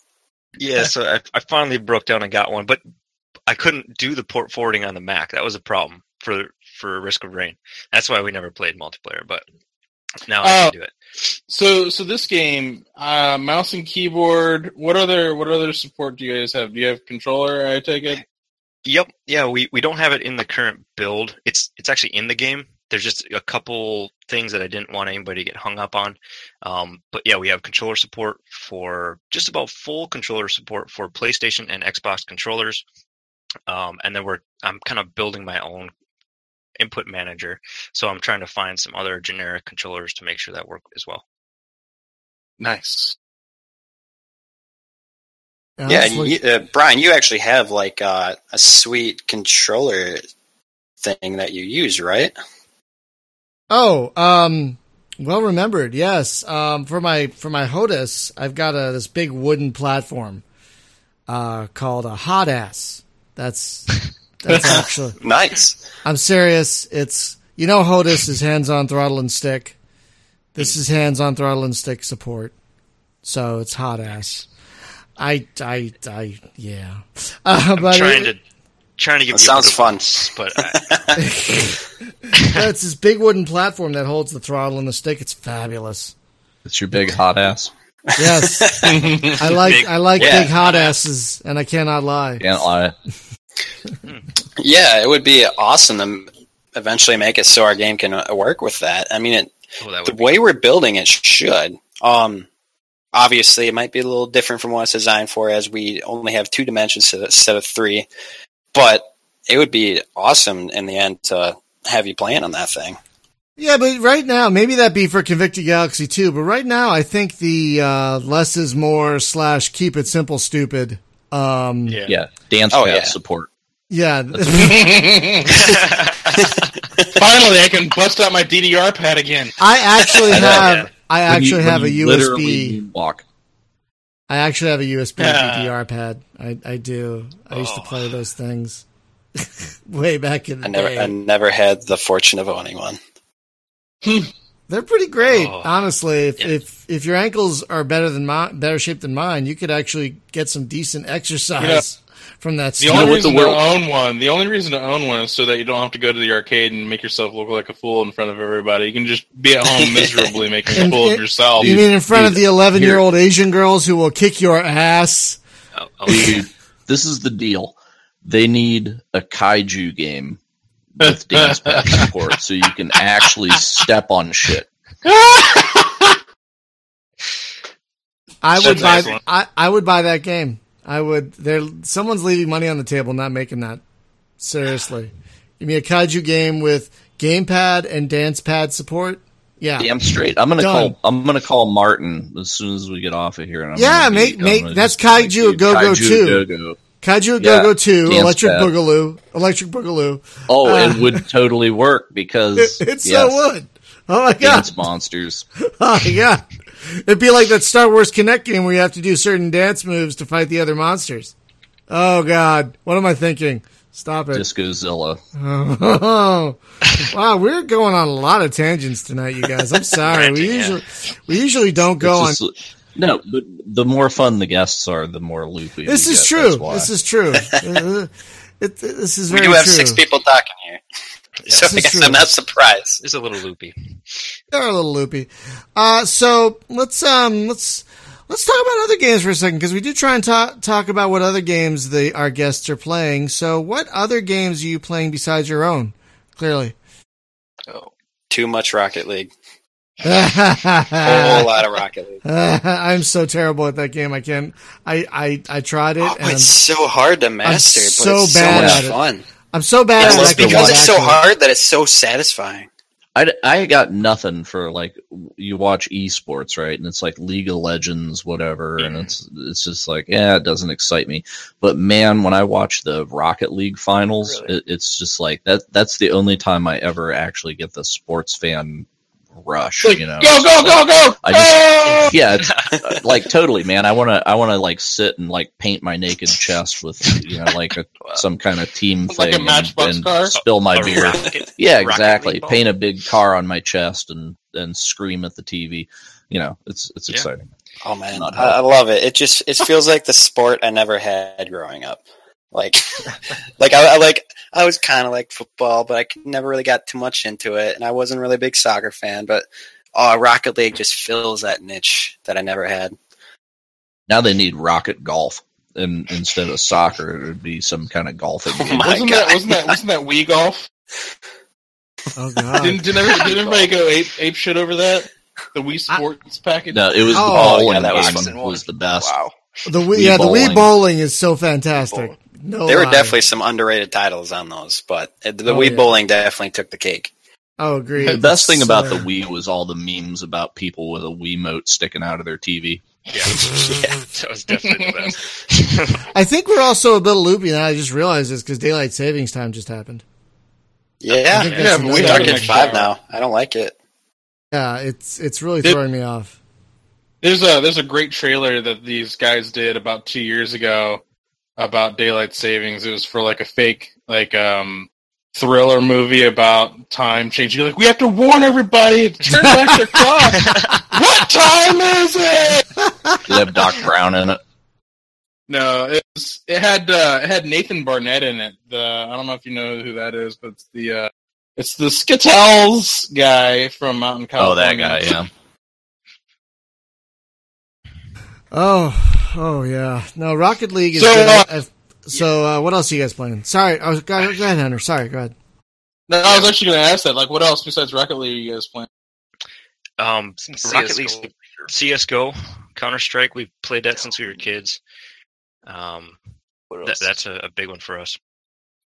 Yeah, so I, I finally broke down and got one, but I couldn't do the port forwarding on the Mac. That was a problem for for Risk of Rain. That's why we never played multiplayer. But now I Oh. can do it. So, so this game, uh, mouse and keyboard. What other what other support do you guys have? Do you have controller? I take it. Yep. Yeah, we, we don't have it in the current build. It's it's actually in the game. There's just a couple things that I didn't want anybody to get hung up on. Um, but yeah, we have controller support for just about full controller support for PlayStation and Xbox controllers. Um, and then we're I'm kind of building my own input manager. So I'm trying to find some other generic controllers to make sure that work as well. Nice. Yeah, Yeah, and what- you, uh, Brian, you actually have like uh, a sweet controller thing that you use, right? Oh, um, well remembered. Yes. Um, for my for my HOTAS, I've got a this big wooden platform, uh, called a hot ass. That's that's actually. Nice. I'm serious. It's you know HOTAS is hands on throttle and stick. This is hands on throttle and stick support. So it's hot ass. I I I yeah. Uh, I'm but trying it- to trying to give That you sounds good fun. ones, but I, it's this big wooden platform that holds the throttle and the stick. It's fabulous. It's your big hot ass. Yes. I like Big- I like yeah. big hot asses, and I cannot lie. Can't lie. Yeah, it would be awesome to eventually make it so our game can uh, work with that. I mean, it, oh, the would be way we're building it should. Um, obviously, it might be a little different from what it's designed for, as we only have two dimensions instead of three. But it would be awesome in the end to have you playing on that thing. Yeah, but right now, maybe that'd be for Convicted Galaxy too. But right now, I think the uh, less is more slash keep it simple stupid. Um, Yeah. Yeah, dance Oh, pad yeah. support. yeah, Finally, I can bust out my DDR pad again. I actually have. Yeah. I When you- actually have a USB. walk. I actually have a USB Yeah. DDR pad. I, I do. I used to Oh. play those things way back in the I never, day. I never had the fortune of owning one. Hmm. They're pretty great, Oh. honestly. If, Yeah. if if your ankles are better than mine, better shape than mine, you could actually get some decent exercise Yeah. From that. The stuff. know only what the reason to own one, the only reason to own one is so that you don't have to go to the arcade and make yourself look like a fool in front of everybody. You can just be at home miserably making a And fool it- of yourself. you mean in front of the eleven-year-old Asian girls who will kick your ass? oh, this is the deal. They need a kaiju game with dance pad support so you can actually step on shit. I would That's buy. excellent. I, I would buy that game. I would. There, someone's leaving money on the table, not making that. Seriously, give me a kaiju game with gamepad and dance pad support. Yeah, Damn straight. I'm gonna Done. call. I'm gonna call Martin as soon as we get off of here. And I'm Yeah, gonna make- be- make- I'm gonna that's Kaiju do Go-Go Kaiju 2. Go-Go. Kaiju Yeah, Go Go Two, Electric pad. Boogaloo, Electric Boogaloo. Oh, Uh, it would totally work because It, it yes, so would. Oh my god! dance monsters. Oh my god! It'd be like that Star Wars Kinect game where you have to do certain dance moves to fight the other monsters. Oh god! What am I thinking? Stop it! Discozilla. Oh, wow, we're going on a lot of tangents tonight, you guys. I'm sorry. we yeah. usually we usually don't go on. No, but the more fun the guests are, the more loopy. This we is get, true. This is true. It, this is We very do have true. six people talking here, so I guess true. I'm not surprised. it's a little loopy. They're a little loopy. Uh, so let's um let's let's talk about other games for a second because we do try and talk talk about what other games the our guests are playing. So what other games are you playing besides your own? Clearly, Oh, too much Rocket League. A whole lot of Rocket League. I'm so terrible at that game. I can't. I I I tried it Oh, and it's so hard to master, but so it's so bad much at it. fun. I'm so bad Yeah, at it. well, because watch it's so hard that it's so satisfying. I, I got nothing for like you watch esports right and it's like League of Legends whatever and mm-hmm. it's it's just like yeah it doesn't excite me but man when I watch the Rocket League finals Really? it, it's just like that that's the only time I ever actually get the sports fan rush Like, you know go, go, go, go! I just yeah it's, uh, like totally man I want to I want to like sit and like paint my naked chest with you know like a, some kind of team Like a thing and, and car? spill my A beer rocket- yeah, exactly. Paint a big car on my chest and and scream at the TV. You know, it's it's Yeah. exciting. Oh man, I, I love it. It just it feels like the sport I never had growing up. Like, like I, I like I was kind of like football, but I never really got too much into it, and I wasn't really a big soccer fan. But oh, Rocket League just fills that niche that I never had. Now they need rocket golf, and instead of soccer, it would be some kind of golfing. Oh game. my wasn't God. that wasn't that wasn't that Wii golf? Oh god. Didn't, didn't, everybody, didn't everybody go ape, ape shit over that? The Wii Sports package. No, it was Oh, the bowling yeah, that was was the best. Wow. The Wii, Wii yeah, the Wii bowling. bowling is so fantastic. No, There were definitely some underrated titles on those, but uh, the Oh, Wii yeah. Bowling definitely took the cake. Oh, agreed. The best thing about So- the Wii was all the memes about people with a Wiimote sticking out of their TV. Yeah, that was definitely the best. I think we're also a bit loopy now. I just realized this because daylight savings time just happened. Yeah, think Yeah, but we are have an Age extra Five now. I don't like it. Yeah, it's it's really Did- throwing me off. There's a there's a great trailer that these guys did about two years ago about daylight savings. It was for like a fake like um thriller movie about time changing. Like we have to warn everybody to turn back their clock. what time is it? Did it have Doc Brown in it? No, it was, it had uh, it had Nathan Barnatt in it. The I don't know if you know who that is, but it's the uh, it's the Skittles guy from Mountain Oh, that guy, yeah. Oh, oh yeah. No, Rocket League is So, good. uh, I- I- so uh, what else are you guys playing? Sorry, I was go, go ahead, Hunter. Sorry, go ahead. No, I was actually going to ask that. Like, what else besides Rocket League are you guys playing? Um, Some Rocket CS:GO. League, CS:GO, Counter Strike. We've played that since we were kids. Um, What that, else? that's a, a big one for us.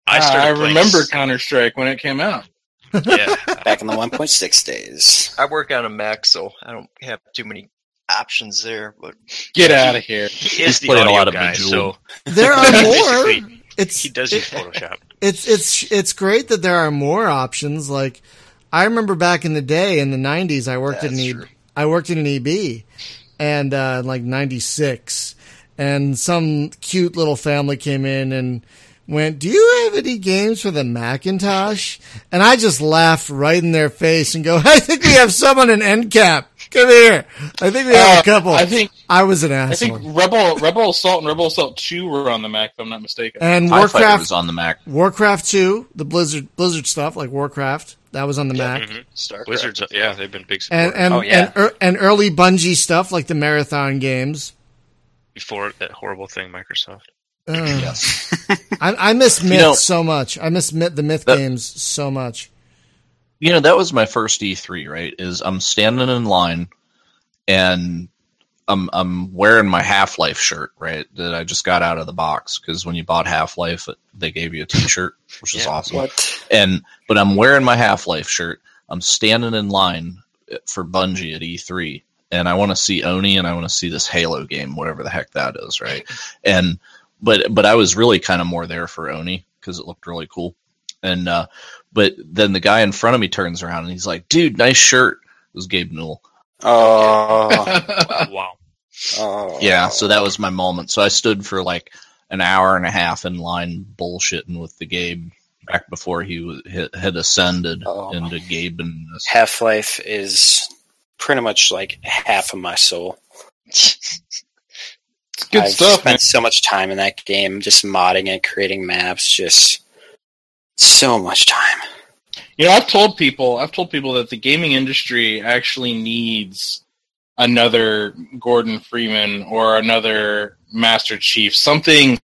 I, started I remember s- Counter Strike when it came out. Yeah, Back in the 1.6 days. I work on a Mac, so I don't have too many options there. But Get out of here. he is the played a lot of guy, Bejeweled. so There are more. It's he does use Photoshop. it's it's it's great that there are more options. Like I remember back in the day in the '90s, I worked in That's an e- true. I worked in an EB, and uh, like '96, and some cute little family came in and went, "Do you have any games for the Macintosh?" And I just laughed right in their face and go, "I think we have someone in NCAP. Come here. I think we have Uh, a couple." I think I was an I think Rebel Rebel Assault and Rebel Assault Two were on the Mac, if I'm not mistaken. and TIE Fighter Warcraft was on the Mac. Warcraft 2, the Blizzard Blizzard stuff like Warcraft, that was on the Mac. Mhm. StarCraft. Blizzard's, yeah, they've been big And supporters and, Oh, yeah. and er, and early Bungie stuff like the marathon games. before that horrible thing, Microsoft. Ugh. Yes. I, I miss Myth know- so much. I miss Myth, the Myth That- games so much. You know that was my first E3, right? Is I'm standing in line and I'm I'm wearing my Half Life shirt, right? That I just got out of the box because when you bought Half Life, they gave you a T-shirt, which is Yeah. awesome. What? And but I'm wearing my Half Life shirt. I'm standing in line for Bungie at E3, and I want to see Oni and I want to see this Halo game, whatever the heck that is, right? and but but I was really kind of more there for Oni because it looked really cool. And uh, but then the guy in front of me turns around and he's like, "Dude, nice shirt." It was Gabe Newell. Oh, Wow. oh. Yeah, so that was my moment. So I stood for like an hour and a half in line bullshitting with the Gabe back before he was, had- had ascended Oh. into Gabe and Half Life is pretty much like half of my soul. It's good I've stuff, spent man. so much time in that game, just modding and creating maps, just so much time. You know, I've told people, I've told people that the gaming industry actually needs another Gordon Freeman or another Master Chief, something,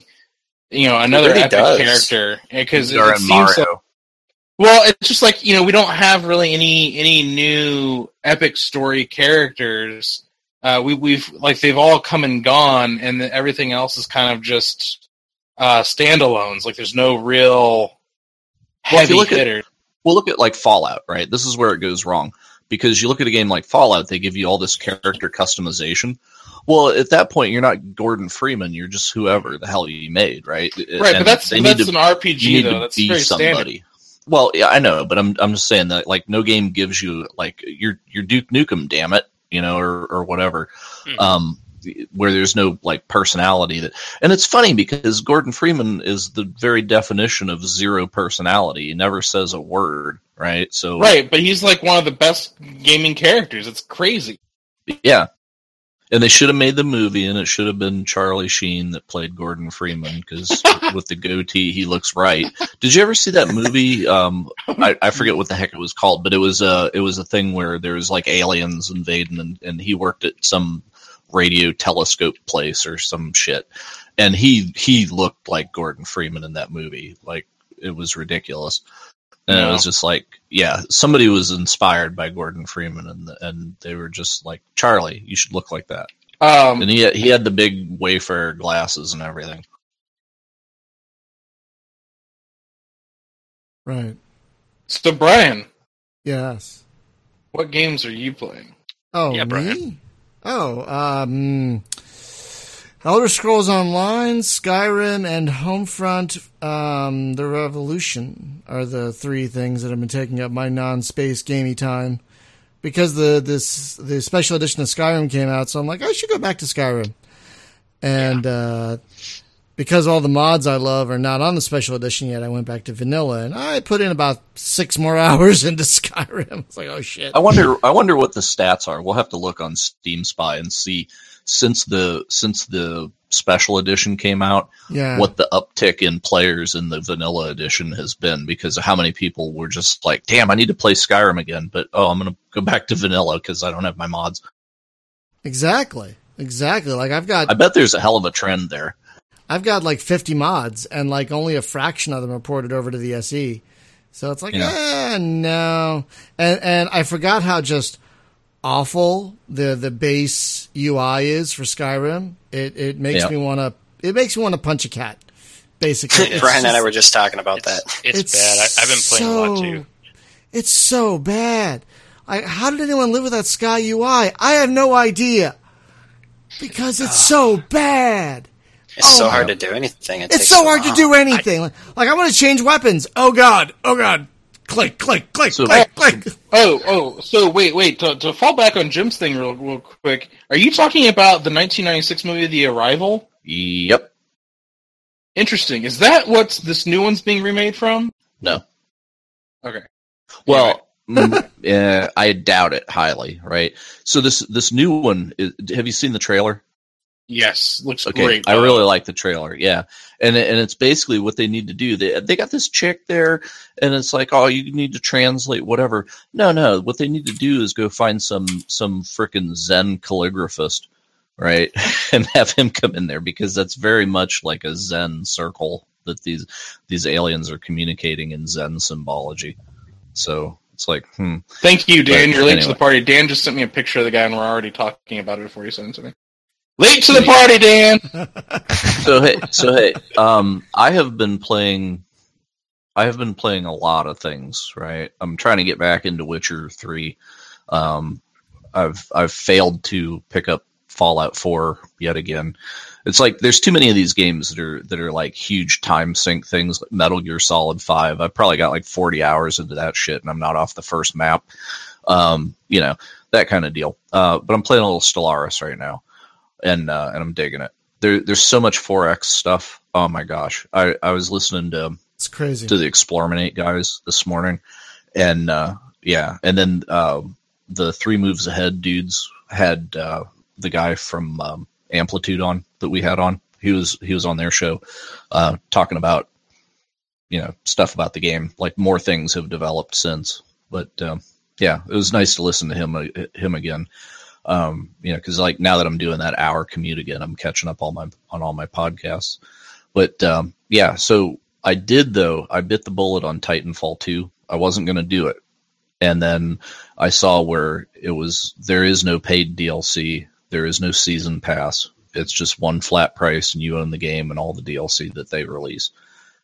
you know, another really epic does. character, because it, it in seems so, Well, it's just like you know we don't have really any any new epic story characters. Uh, we we've like they've all come and gone, and then everything else is kind of just uh, standalones. Like there's no real Well, if heavy you look at- hitter. Well, look at like Fallout, right? This is where it goes wrong because you look at a game like Fallout, they give you all this character customization. Well, at that point, you're not Gordon Freeman; you're just whoever the hell you made, right? right, but that's that's to, an RPG though. That's very standard. Well, yeah, I know, but I'm I'm just saying that like no game gives you like you're you're Duke Nukem, damn it, you know, or or whatever. Mhm. Um, where there's no like personality that, and it's funny because Gordon Freeman is the very definition of zero personality. He never says a word, right? So Right, but he's like one of the best gaming characters. It's crazy. Yeah. And they should have made the movie, and it should have been Charlie Sheen that played Gordon Freeman because with the goatee, he looks right. Did you ever see that movie? Um, I, I forget what the heck it was called, but it was a it was a thing where there was like aliens invading, and, and he worked at some radio telescope place or some shit, and he he looked like Gordon Freeman in that movie. Like it was ridiculous. And it was just like, yeah, somebody was inspired by Gordon Freeman, and and they were just like, Charlie, you should look like that. Um, And he had, he had the big wafer glasses and everything. Right. So, Brian, Yes. what games are you playing? Oh, Yeah, me? Oh, um, Elder Scrolls Online, Skyrim, and Homefront, um, The Revolution are the three things that have been taking up my non-space gamey time. Because the this the special edition of Skyrim came out, so I'm like, I should go back to Skyrim. And uh, because all the mods I love are not on the special edition yet, I went back to vanilla, and I put in about six more hours into Skyrim. It's like, oh shit! I wonder. I wonder what the stats are. We'll have to look on Steam Spy and see since the since the special edition came out, Yeah, what the uptick in players in the vanilla edition has been. Because how many people were just like, "Damn, I need to play Skyrim again," but oh, I'm going to go back to vanilla because I don't have my mods. exactly, exactly. Like I've got I bet there's a hell of a trend there. I've got like 50 mods, and like only a fraction of them are ported over to the SE. So it's like, Yeah. eh, no. And and I forgot how just awful the the base UI is for Skyrim. It it makes Yeah. me want to it makes me want to punch a cat. Basically, It's Brian and I were just talking about It's, that. it's, bad. I, I've been playing a lot too. It's so bad. I, how did anyone live with that Sky UI? I have no idea. Because it's so bad. It's Oh so hard to do anything. It It's so hard to do anything. like, like I want to change weapons. Oh god. Oh god. Click, click, click, So- click, click. Oh, oh, so wait, wait. To, to fall back on Jim's thing real, real quick, are you talking about the 1996 movie The Arrival? Yep. Interesting. Is that what this new one's being remade from? No. Okay. Well, mm, uh, I doubt it highly. Right. So this this new one. Is, have you seen the trailer? Yes, looks Okay, great. I really like the trailer. Yeah, and and it's basically what they need to do. They they got this chick there, and it's like, oh, you need to translate whatever. No, no, what they need to do is go find some some freaking Zen calligraphist, right, and have him come in there because that's very much like a Zen circle that these these aliens are communicating in Zen symbology. So it's like, hmm. Thank you, Dan. But You're late to the party. Dan just sent me a picture of the guy, and we're already talking about it before you sent it to me. Late to the party, Dan. so hey, so hey, um, I have been playing. I have been playing a lot of things. Right, I'm trying to get back into Witcher three. Um, I've I've failed to pick up Fallout four yet again. It's like there's too many of these games that are that are like huge time sink things. Like Metal Gear Solid five. I've probably got like 40 hours into that shit, and I'm not off the first map. Um, you know that kind of deal. Uh, but I'm playing a little Stellaris right now and uh, and I'm digging it. There, there's so much 4X stuff. Oh my gosh! I, I was listening to It's crazy. to the Explorminate guys this morning, and uh, yeah, and then uh, the three moves ahead dudes had uh, the guy from um, Amplitude on that we had on. He was he was on their show uh, talking about you know stuff about the game. Like more things have developed since, but um, yeah, it was nice to listen to him uh, him again um you know because like now that i'm doing that hour commute again i'm catching up all my on all my podcasts. But um yeah so i did though i bit the bullet on titanfall 2 i wasn't going to do it. And then i saw where it was there is no paid dlc there is no season pass. It's just one flat price and you own the game and all the dlc that they release.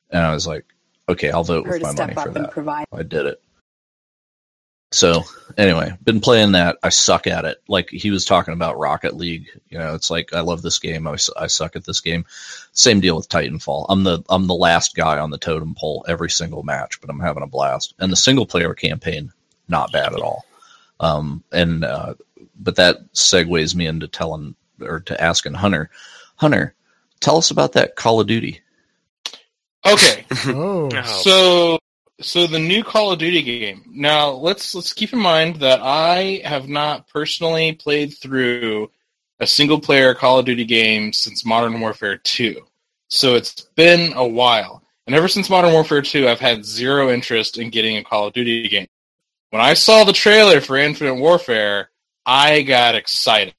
And i was like okay i'll vote with my money for that. provide. I did it. So anyway, been playing that. I suck at it. Like he was talking about Rocket League. You know, it's like I love this game. I, I suck at this game. Same deal with Titanfall. I'm the I'm the last guy on the totem pole every single match, but I'm having a blast. And the single player campaign, not bad at all. Um, and uh, but that segues me into telling or to asking Hunter, Hunter, tell us about that Call of Duty. Okay, oh, Oh, so so the new Call of Duty game. Now let's let's keep in mind that I have not personally played through a single player Call of Duty game since Modern Warfare 2. So it's been a while. And ever since Modern Warfare 2, I've had zero interest in getting a Call of Duty game. When I saw the trailer for Infinite Warfare, I got excited.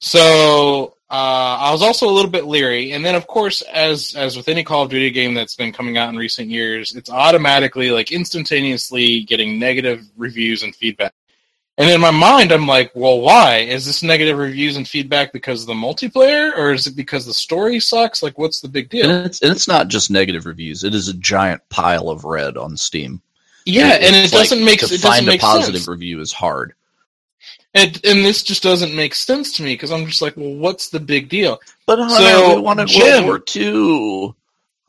So uh, I was also a little bit leery, and then of course, as as with any Call of Duty game that's been coming out in recent years, it's automatically like instantaneously getting negative reviews and feedback. And in my mind, I'm like, well, why? Is this negative reviews and feedback because of the multiplayer, or is it because the story sucks? Like, what's the big deal? And it's and it's not just negative reviews. It is a giant pile of red on Steam. yeah, and it like, doesn't make to it doesn't find make a positive sense. review is hard. And, and this just doesn't make sense to me because I'm just like, well, what's the big deal? But Hunter, So, we wanted Jim- World War Two.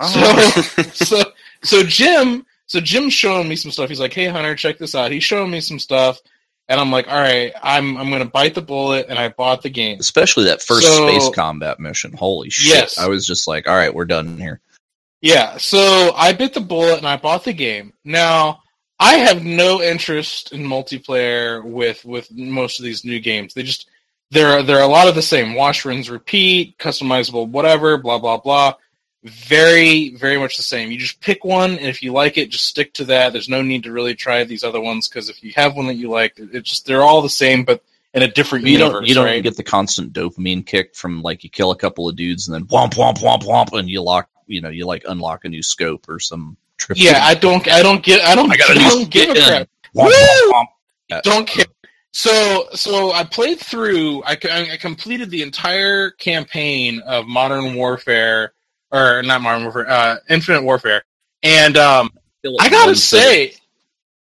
So, so, so Jim, so Jim's showing me some stuff. He's like, "Hey, Hunter, check this out." He's showing me some stuff, and I'm like, "All right, I'm I'm gonna bite the bullet," and I bought the game. especially that first So- space combat mission. Holy shit! Yes. I was just like, all right, we're done here. Yeah, so I bit the bullet and I bought the game. Now, I have no interest in multiplayer with with most of these new games. They just they're they're a lot of the same. Wash, rinse, repeat, customizable, whatever, blah blah blah. Very very much the same. You just pick one, and if you like it, just stick to that. There's no need to really try these other ones because if you have one that you like, it's just they're all the same, but in a different You universe. don't you don't right? get the constant dopamine kick from like you kill a couple of dudes and then womp womp womp womp and you lock you know you like unlock a new scope or some trip. yeah, I don't I don't get I don't I got a I new don't give a crap. Womp, Woo! womp, womp. don't care. So, so I played through. I, I completed the entire campaign of Modern Warfare, or not Modern Warfare, uh, Infinite Warfare, and um, I gotta say,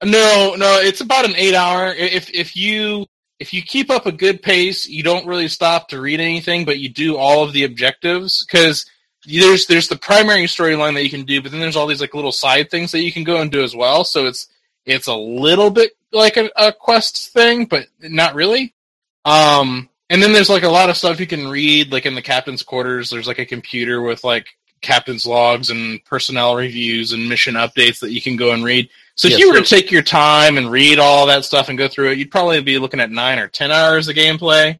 no, no, it's about an eight hour. If if you if you keep up a good pace, you don't really stop to read anything, but you do all of the objectives because there's there's the primary storyline that you can do, but then there's all these like little side things that you can go and do as well. So it's it's a little bit like a, a quest thing, but not really. Um, and then there's like a lot of stuff you can read, like in the captain's quarters. There's like a computer with like captain's logs and personnel reviews and mission updates that you can go and read. So if you were to take your time and read all that stuff and go through it, you'd probably be looking at nine or ten hours of gameplay.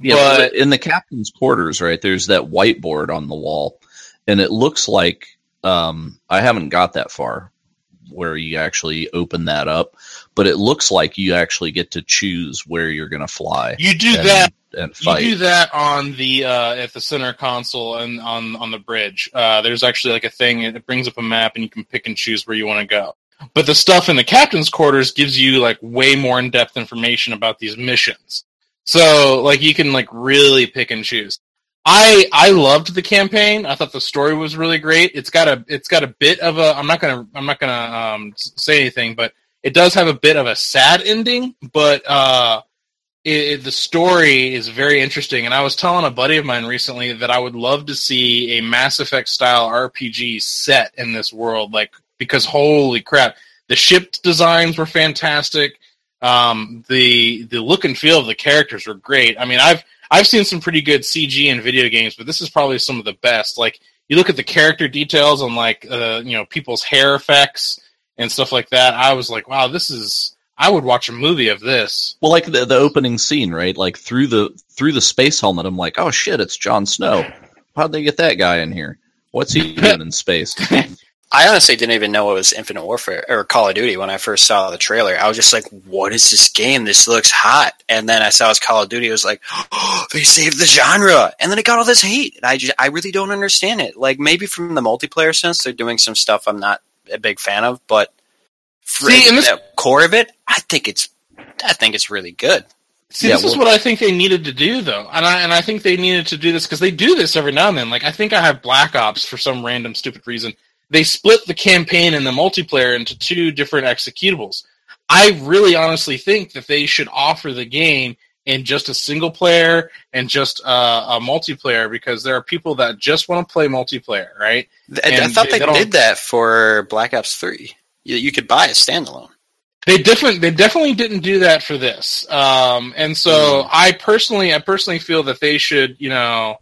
Yeah, But- in the captain's quarters, right? There's that whiteboard on the wall, and it looks like um, I haven't got that far where you actually open that up, but it looks like you actually get to choose where you're going to fly You do and, that and You do that on the uh, at the center console and on on the bridge. Uh, there's actually like a thing it brings up a map and you can pick and choose where you want to go. But the stuff in the captain's quarters gives you like way more in depth information about these missions. So like you can like really pick and choose. I I loved the campaign. I thought the story was really great. It's got a it's got a bit of a I'm not gonna I'm not gonna um, say anything, but it does have a bit of a sad ending. But uh, it, it- the story is very interesting. And I was telling a buddy of mine recently that I would love to see a Mass Effect style RPG set in this world, like because holy crap, the ship designs were fantastic. Um, the the look and feel of the characters were great. I mean, I've I've seen some pretty good CG in video games, but this is probably some of the best. Like you look at the character details on like uh, you know people's hair effects and stuff like that. I was like, wow, this is. I would watch a movie of this. well, like the, the opening scene, right? Like through the through the space helmet, I'm like, oh shit, it's Jon Snow. How'd they get that guy in here? What's he doing in space? I honestly didn't even know it was Infinite Warfare or Call of Duty when I first saw the trailer. I was just like, "What is this game? This looks hot." And then I saw it was Call of Duty. I was like, oh, "They saved the genre!" And then it got all this hate. And I just, I really don't understand it. Like maybe from the multiplayer sense, they're doing some stuff I'm not a big fan of, but for See, and this- the core of it, I think it's, I think it's really good. See, Yeah, this is what I think they needed to do, though, and I and I think they needed to do this because they do this every now and then. Like I think I have Black Ops for some random stupid reason. They split the campaign and the multiplayer into two different executables. I really honestly think that they should offer the game in just a single player and just uh, a multiplayer because there are people that just want to play multiplayer, right? Th- I thought they- they, did that for Black Ops Three. You, you could buy a standalone. They different. They definitely didn't do that for this. Um, and so I personally, I personally feel that they should, you know,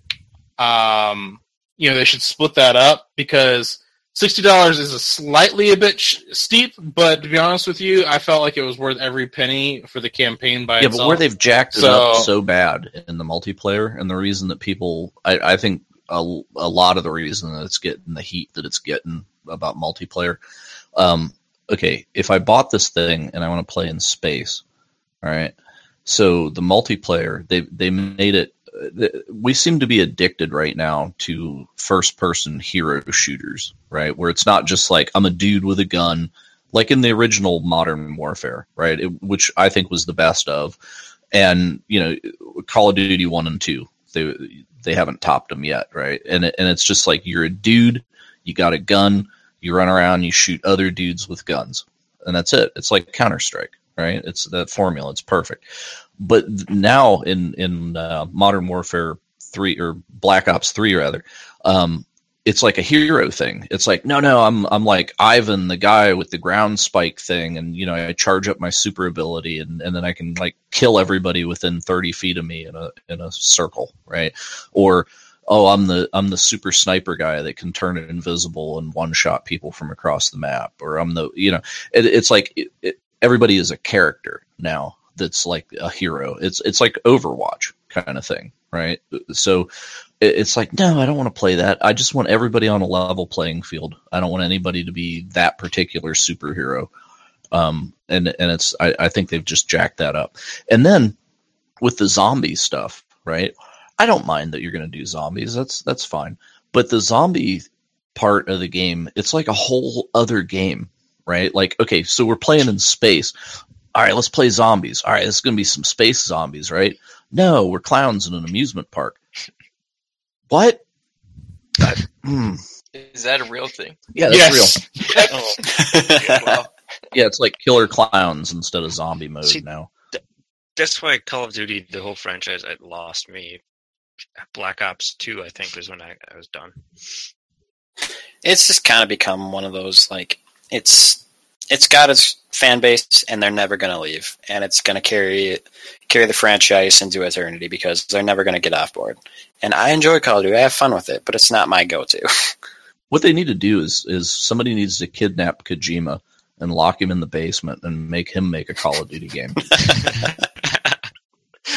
um, you know, they should split that up because sixty dollars is a slightly a bit sh- steep. But to be honest with you, I felt like it was worth every penny for the campaign by yeah, itself. but where they've jacked it up so bad in the multiplayer, and the reason that people, I, I think a, a lot of the reason that it's getting the heat that it's getting about multiplayer. Um, okay, if I bought this thing and I want to play in space, all right. So the multiplayer, they they made it. We seem to be addicted right now to first person hero shooters, right? Where it's not just like I'm a dude with a gun. like in the original Modern Warfare, right? It, which I think was the best of, and you know, Call of Duty one and two, they they haven't topped them yet, right? And it, and it's just like you're a dude, you got a gun, you run around, you shoot other dudes with guns, and that's it. It's like Counter Strike, right? It's that formula. It's perfect. But now in in uh, Modern Warfare three or Black Ops three rather, um, it's like a hero thing. It's like, no, no, I'm I'm like Ivan, the guy with the ground spike thing, and you know, I charge up my super ability, and, and then I can like kill everybody within 30 feet of me in a in a circle, right? Or oh, I'm the I'm the super sniper guy that can turn it invisible and one shot people from across the map, or I'm the you know, it, it's like it, everybody is a character now that's like a hero. It's it's like Overwatch kind of thing, right? So it's like no i don't want to play that. I just want everybody on a level playing field. I don't want anybody to be that particular superhero. Um, and and it's I, I think they've just jacked that up. And then with the zombie stuff right? I don't mind that you're going to do zombies. That's that's fine. But the zombie part of the game it's like a whole other game right like okay so we're playing in space all right let's play zombies all right it's going to be some space zombies right no we're clowns in an amusement park what? Hmm. Is that a real thing? Yeah, that's Yes. real. Oh, okay, wow. Yeah, it's like killer clowns instead of zombie mode See, now. That's why Call of Duty, the whole franchise, it lost me. Black Ops Two, I think, was when I, I was done. it's just kind of become one of those like it's it's got its fan base and they're never going to leave. And it's going to carry carry the franchise into eternity because they're never going to get off board. And i enjoy call of duty. I have fun with it but it's not my go-to. What they need to do is is somebody needs to kidnap Kojima and lock him in the basement and make him make a Call of Duty game.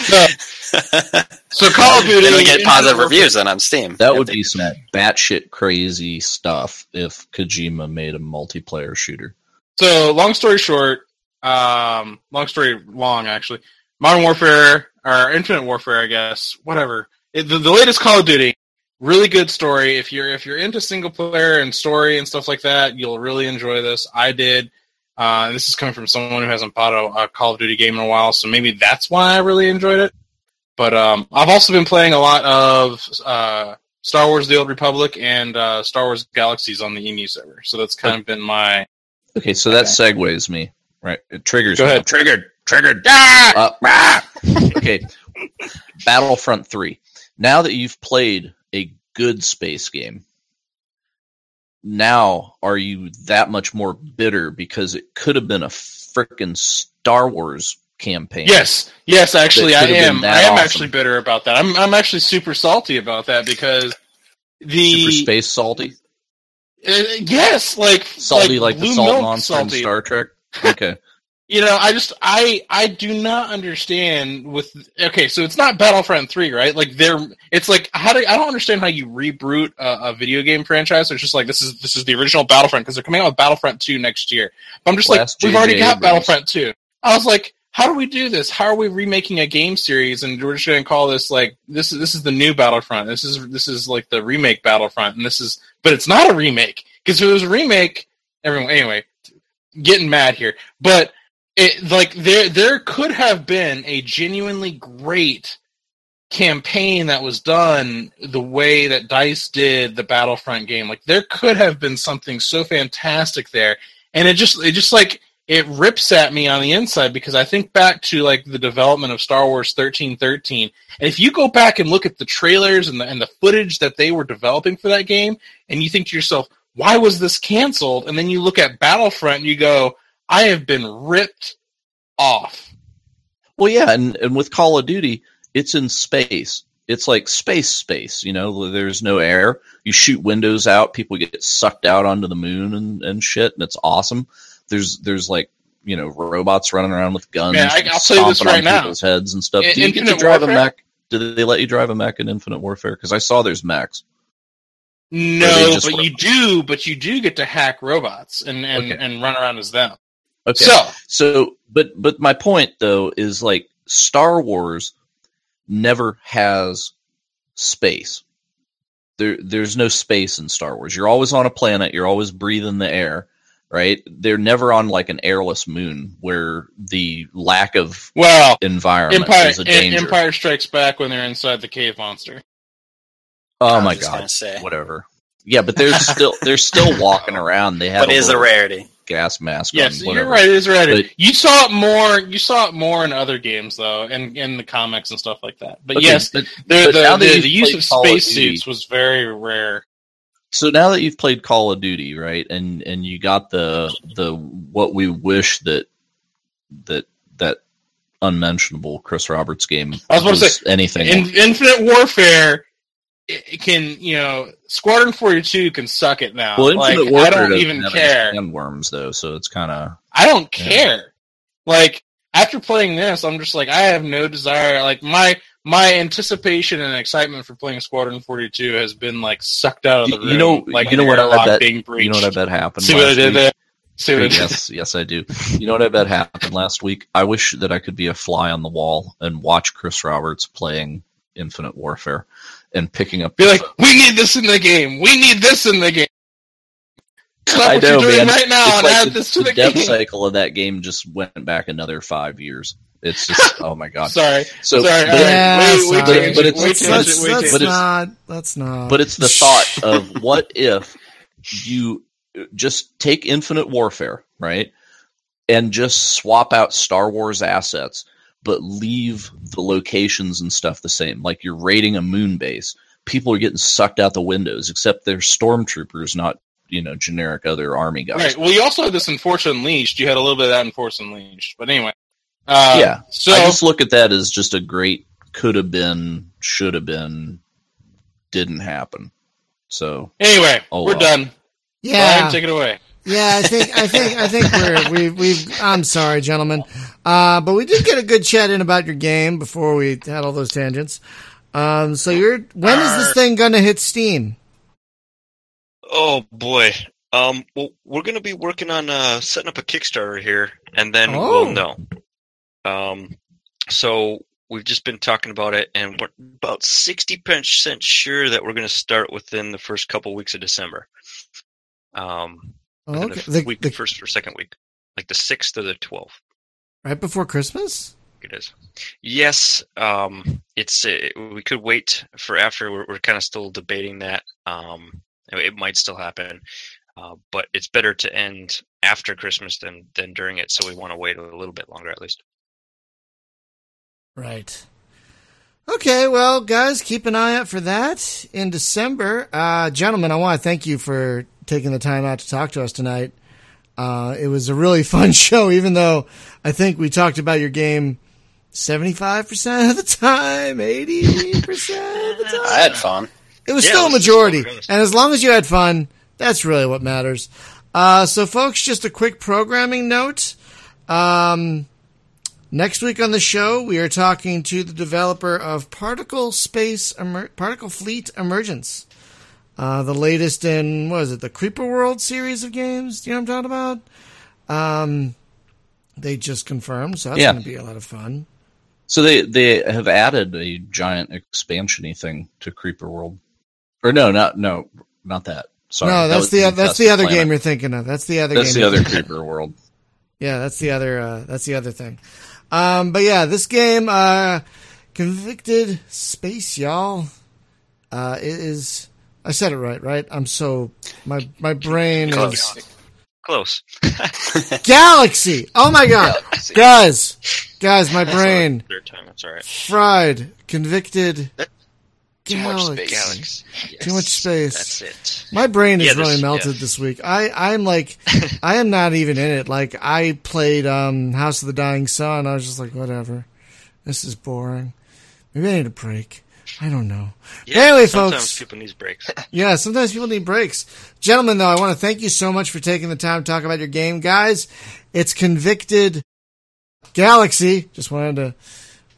So, so Call of Duty. then we get positive reviews then on steam That would be some batshit crazy stuff if Kojima made a multiplayer shooter. So, long story short, um, long story long actually. Modern Warfare or Infinite Warfare, I guess, whatever. It, the, the latest Call of Duty, really good story. If you're if you're into single player and story and stuff like that, you'll really enjoy this. I did. Uh, this is coming from someone who hasn't bought a, a Call of Duty game in a while, so maybe that's why I really enjoyed it. But um, I've also been playing a lot of uh, Star Wars: The Old Republic and uh, Star Wars Galaxies on the EMU server. So that's kind of been my Okay, so that segues me. Right. It triggers Go me. ahead. I'm triggered. Triggered. ah! Uh, ah! okay. Battlefront 3. Now that you've played a good space game, now are you that much more bitter because it could have been a freaking Star Wars campaign? Yes, yes, actually, I That could've been am. I am awesome. actually bitter about that. I'm I'm actually super salty about that because the Super space salty? Uh, yes, like Salty like, the salt monster salty. in Star Trek? Okay. You know, I just I I do not understand with okay, so it's not Battlefront three, right? Like they're it's like how do I don't understand how you reboot a, a video game franchise. It's just like this is this is the original Battlefront because they're coming out with Battlefront two next year. But I'm just Last like we've already got Abrams. Battlefront two. I was like, how do we do this? How are we remaking a game series and we're just going to call this like this is this is the new Battlefront. This is this is like the remake Battlefront, and this is but it's not a remake because if it was a remake, everyone anyway getting mad here, but it like there there could have been a genuinely great campaign that was done the way that Dice did the Battlefront game. Like there could have been something so fantastic there, and it just it just like it rips at me on the inside because I think back to like the development of Star Wars thirteen thirteen, and if you go back and look at the trailers and the and the footage that they were developing for that game, and you think to yourself, why was this canceled? And then you look at Battlefront and you go, I have been ripped off. Well, yeah, and, and with Call of Duty, it's in space. It's like space space, you know, there's no air. You shoot windows out, people get sucked out onto the moon and, and shit, and it's awesome. There's there's like, you know, robots running around with guns, Man, I- I'll tell you this right now. people's heads and stuff. In- Do you get to drive a mech? Do they let you drive a mech in Infinite Warfare? Because I saw there's mechs. No, but you do, but you do get to hack robots and and, Okay. and run around as them. Okay. So So, but but my point though is like Star Wars never has space. There there's no space in Star Wars. You're always on a planet, you're always breathing the air. Right? They're never on like an airless moon where the lack of Well, environment Empire is a danger. Empire Strikes Back when they're inside the cave monster. oh I was my god, say. whatever. Yeah, but they're still they're still walking around. They have But it is a rarity. gas mask Yes, on. you're right. It is right. But- you saw it more. You saw it more in other games, though, and in the comics and stuff like that. But Okay, yes, but, the, but the, the, the use of Call of space suits was very rare. So now that you've played Call of Duty, right, and and you got the the what we wish that that that unmentionable Chris Roberts game I was about to say, anything In Infinite Warfare, can you know Squadron Forty Two can suck it now. Well, like, Infinite Warfare I don't even have care. sandworms though, so it's kind of I don't Yeah. care. Like after playing this, I'm just like I have no desire. Like my my anticipation and excitement for playing Squadron 42 has been like sucked out of the You- room. you know- like you know what I bet- being breached. you know what I bet happened. See what I did week? there? See what I did? yes, yes, I do. You know what I bet happened last week? I wish that I could be a fly on the wall and watch Chris Roberts playing Infinite Warfare and picking up. Be like, we need this in the game. We need this in the game. Stop I what know, you're doing man. right now It's and like add the, this to the the, game. cycle of that game just went back another five years. It's just oh my god. Sorry, So, sorry. but. Yeah, wait, wait, sorry. tangent, But it's- wait, let's, tangent, let's, wait, let's tangent. But it's- not. Let's not. but it's the thought of what if you just take Infinite Warfare, right, and just swap out Star Wars assets, but leave the locations and stuff the same. Like you're raiding a moon base, people are getting sucked out the windows, except they're stormtroopers, not you know generic other army guys. Right. Well, you also had this in Force Unleashed. You had a little bit of that in Force Unleashed. But anyway. Uh, Yeah. So I just look at that as just a great could have been, should have been, didn't happen. So anyway, Oh, we're well. done. yeah, Brian, take it away. Yeah, I think I think I think we're we've we've. I'm sorry, gentlemen, uh, but we did get a good chat in about your game before we had all those tangents. Um, so you're when is this thing gonna hit Steam? Oh boy. Um. Well, we're gonna be working on uh setting up a Kickstarter here, and then Oh. we'll know. Um. So we've just been talking about it, and we're about sixty percent sure that we're gonna start within the first couple weeks of December. Um. within Okay, the the, week, the, first or second week, like the sixth or the twelfth. right before Christmas. It is. Yes, um, it's uh, we could wait for after. We're, we're kind of still debating that. Um, it might still happen, uh, but it's better to end after Christmas than than during it. So we want to wait a little bit longer at least. Right. Okay, well, guys, keep an eye out for that in December. Uh, gentlemen, I want to thank you for taking the time out to talk to us tonight. Uh, it was a really fun show, even though I think we talked about your game 75% of the time, 80% of the time. I had fun. It was Yeah, still a it was majority. And as long as you had fun, that's really what matters. Uh, so, folks, just a quick programming note. Um, next week on the show, we are talking to the developer of Particle Space Emer- Particle Fleet Emergence. Uh, the latest in, what is it, the Creeper World series of games? Do you know what I'm talking about? Um, they just confirmed, so that's Yeah. going to be a lot of fun. So they they have added a giant expansiony thing to Creeper World, or no, not no, not that. Sorry, no, that that's was the that's the other Planet. game you're thinking of. That's the other That's game. the other. Creeper World. Yeah, that's the other. Uh, that's the other thing. Um, but yeah, this game, uh, convicted space, y'all. Uh, it is. I said it right, right? I'm so my my brain is Close. Close. galaxy. Oh my god, guys, guys, my brain Third time. That's all right. fried. Convicted Too much galaxy. space. Galaxy. Too much space. That's it. My brain is Yeah, really melted yeah. this week. I, I'm like, I am not even in it. Like, I played um, House of the Dying Sun. I was just like, whatever. This is boring. Maybe I need a break. I don't know. Yeah, anyway, sometimes folks. people need breaks. Yeah, sometimes people need breaks. Gentlemen, though, I want to thank you so much for taking the time to talk about your game. Guys, it's Convicted Galaxy. Just wanted to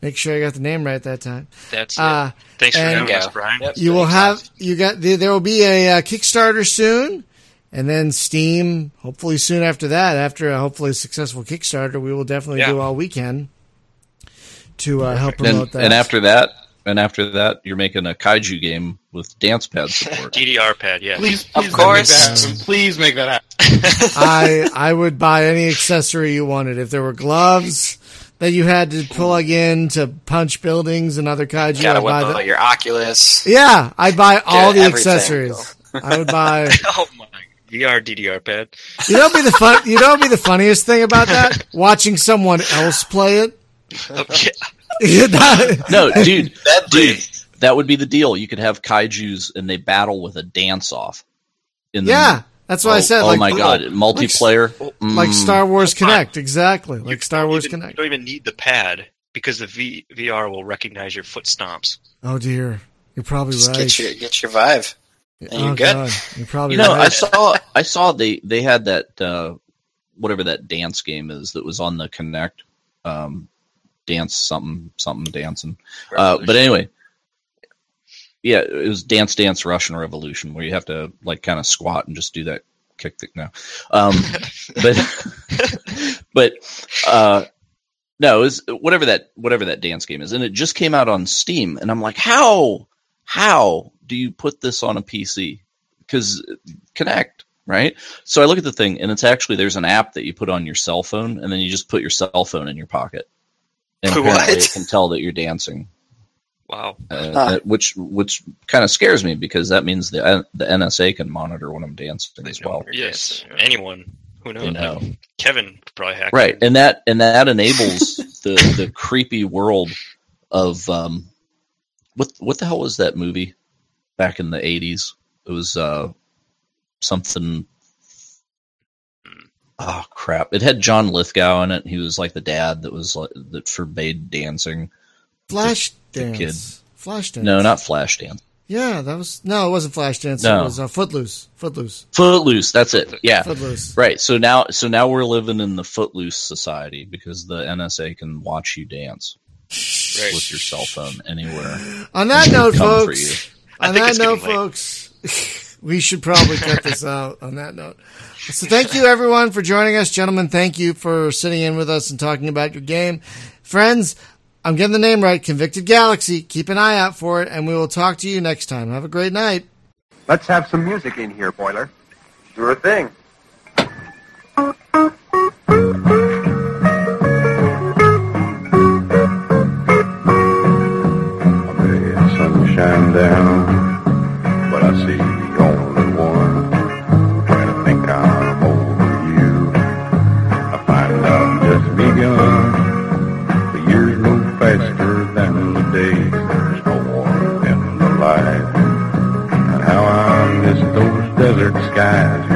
make sure I got the name right that time. That's Uh, it. Thanks for and- having us, Brian. Yep. you will have guys. you got there there will be a uh, Kickstarter soon, and then Steam hopefully soon after that. After a hopefully successful Kickstarter, we will definitely Yeah. do all we can to uh, help And, promote that. and after that, and after that, you're making a kaiju game with dance pad support. DDR pad, yeah. Please, Of please Make course. that. Please make that happen. I I would buy any accessory you wanted. If there were gloves that you had to plug in to punch buildings and other kaiju, Gotta I'd buy out that. your Oculus. Yeah, I'd buy all the everything. accessories. I would buy. oh my. VR DDR pad. You know, what'd be the fun. You know, what'd be the funniest thing about that? Watching someone else play it. Okay. No, dude, That dude, dude. that would be the deal. You could have kaiju's and they battle with a dance off. In the- yeah, that's what oh, I said. Oh like, my god, multiplayer. like Mm. Star Wars Fine. Kinect, exactly. You Like Star Wars even- Kinect. You don't even need the pad because the v- VR will recognize your foot stomps. Oh dear, you're probably Just right. get your get your Vive. and oh you're good. god, you're probably You know, I saw I saw they they had that uh, whatever that dance game is that was on the Kinect. Um, dance something something dancing. Uh, but anyway, yeah, it was Dance Dance Russian Revolution where you have to like kind of squat and just do that kick thing now. Um, but but uh, no, it was whatever that whatever that dance game is, and it just came out on Steam, and I'm like, how how do you put this on a PC? Because Kinect, right? So I look at the thing, and it's actually there's an app that you put on your cell phone, and then you just put your cell phone in your pocket, and What? it can tell that you're dancing Wow. uh, Huh. that- which which kind of scares me because that means the the NSA can monitor when I'm dancing as well. Yes. dancing, yeah. Anyone. Who knows? You know. Kevin probably hack. Right, it. and that and that enables the the creepy world of um, what what the hell was that movie back in the '80s? It was uh something. Oh crap! It had John Lithgow in it. He was like the dad that was like, that forbade dancing. Flash the dance. kid. Flash dance. No, not Flashdance. Yeah, that was no, it wasn't Flash dance. No. It was uh, Footloose. Footloose. Footloose. That's it. Yeah. Footloose. Right. So now, so now we're living in the footloose society because the NSA can watch you dance Right. with your cell phone anywhere. On that note, folks. On that note, folks, we should probably cut this out. On that note, so thank you everyone for joining us, gentlemen. Thank you for sitting in with us and talking about your game, friends. I'm getting the name right, Convicted Galaxy. Keep an eye out for it, and we will talk to you next time. Have a great night. Let's have some music in here, Boiler. Sure thing. I sunshine down, but I see warmth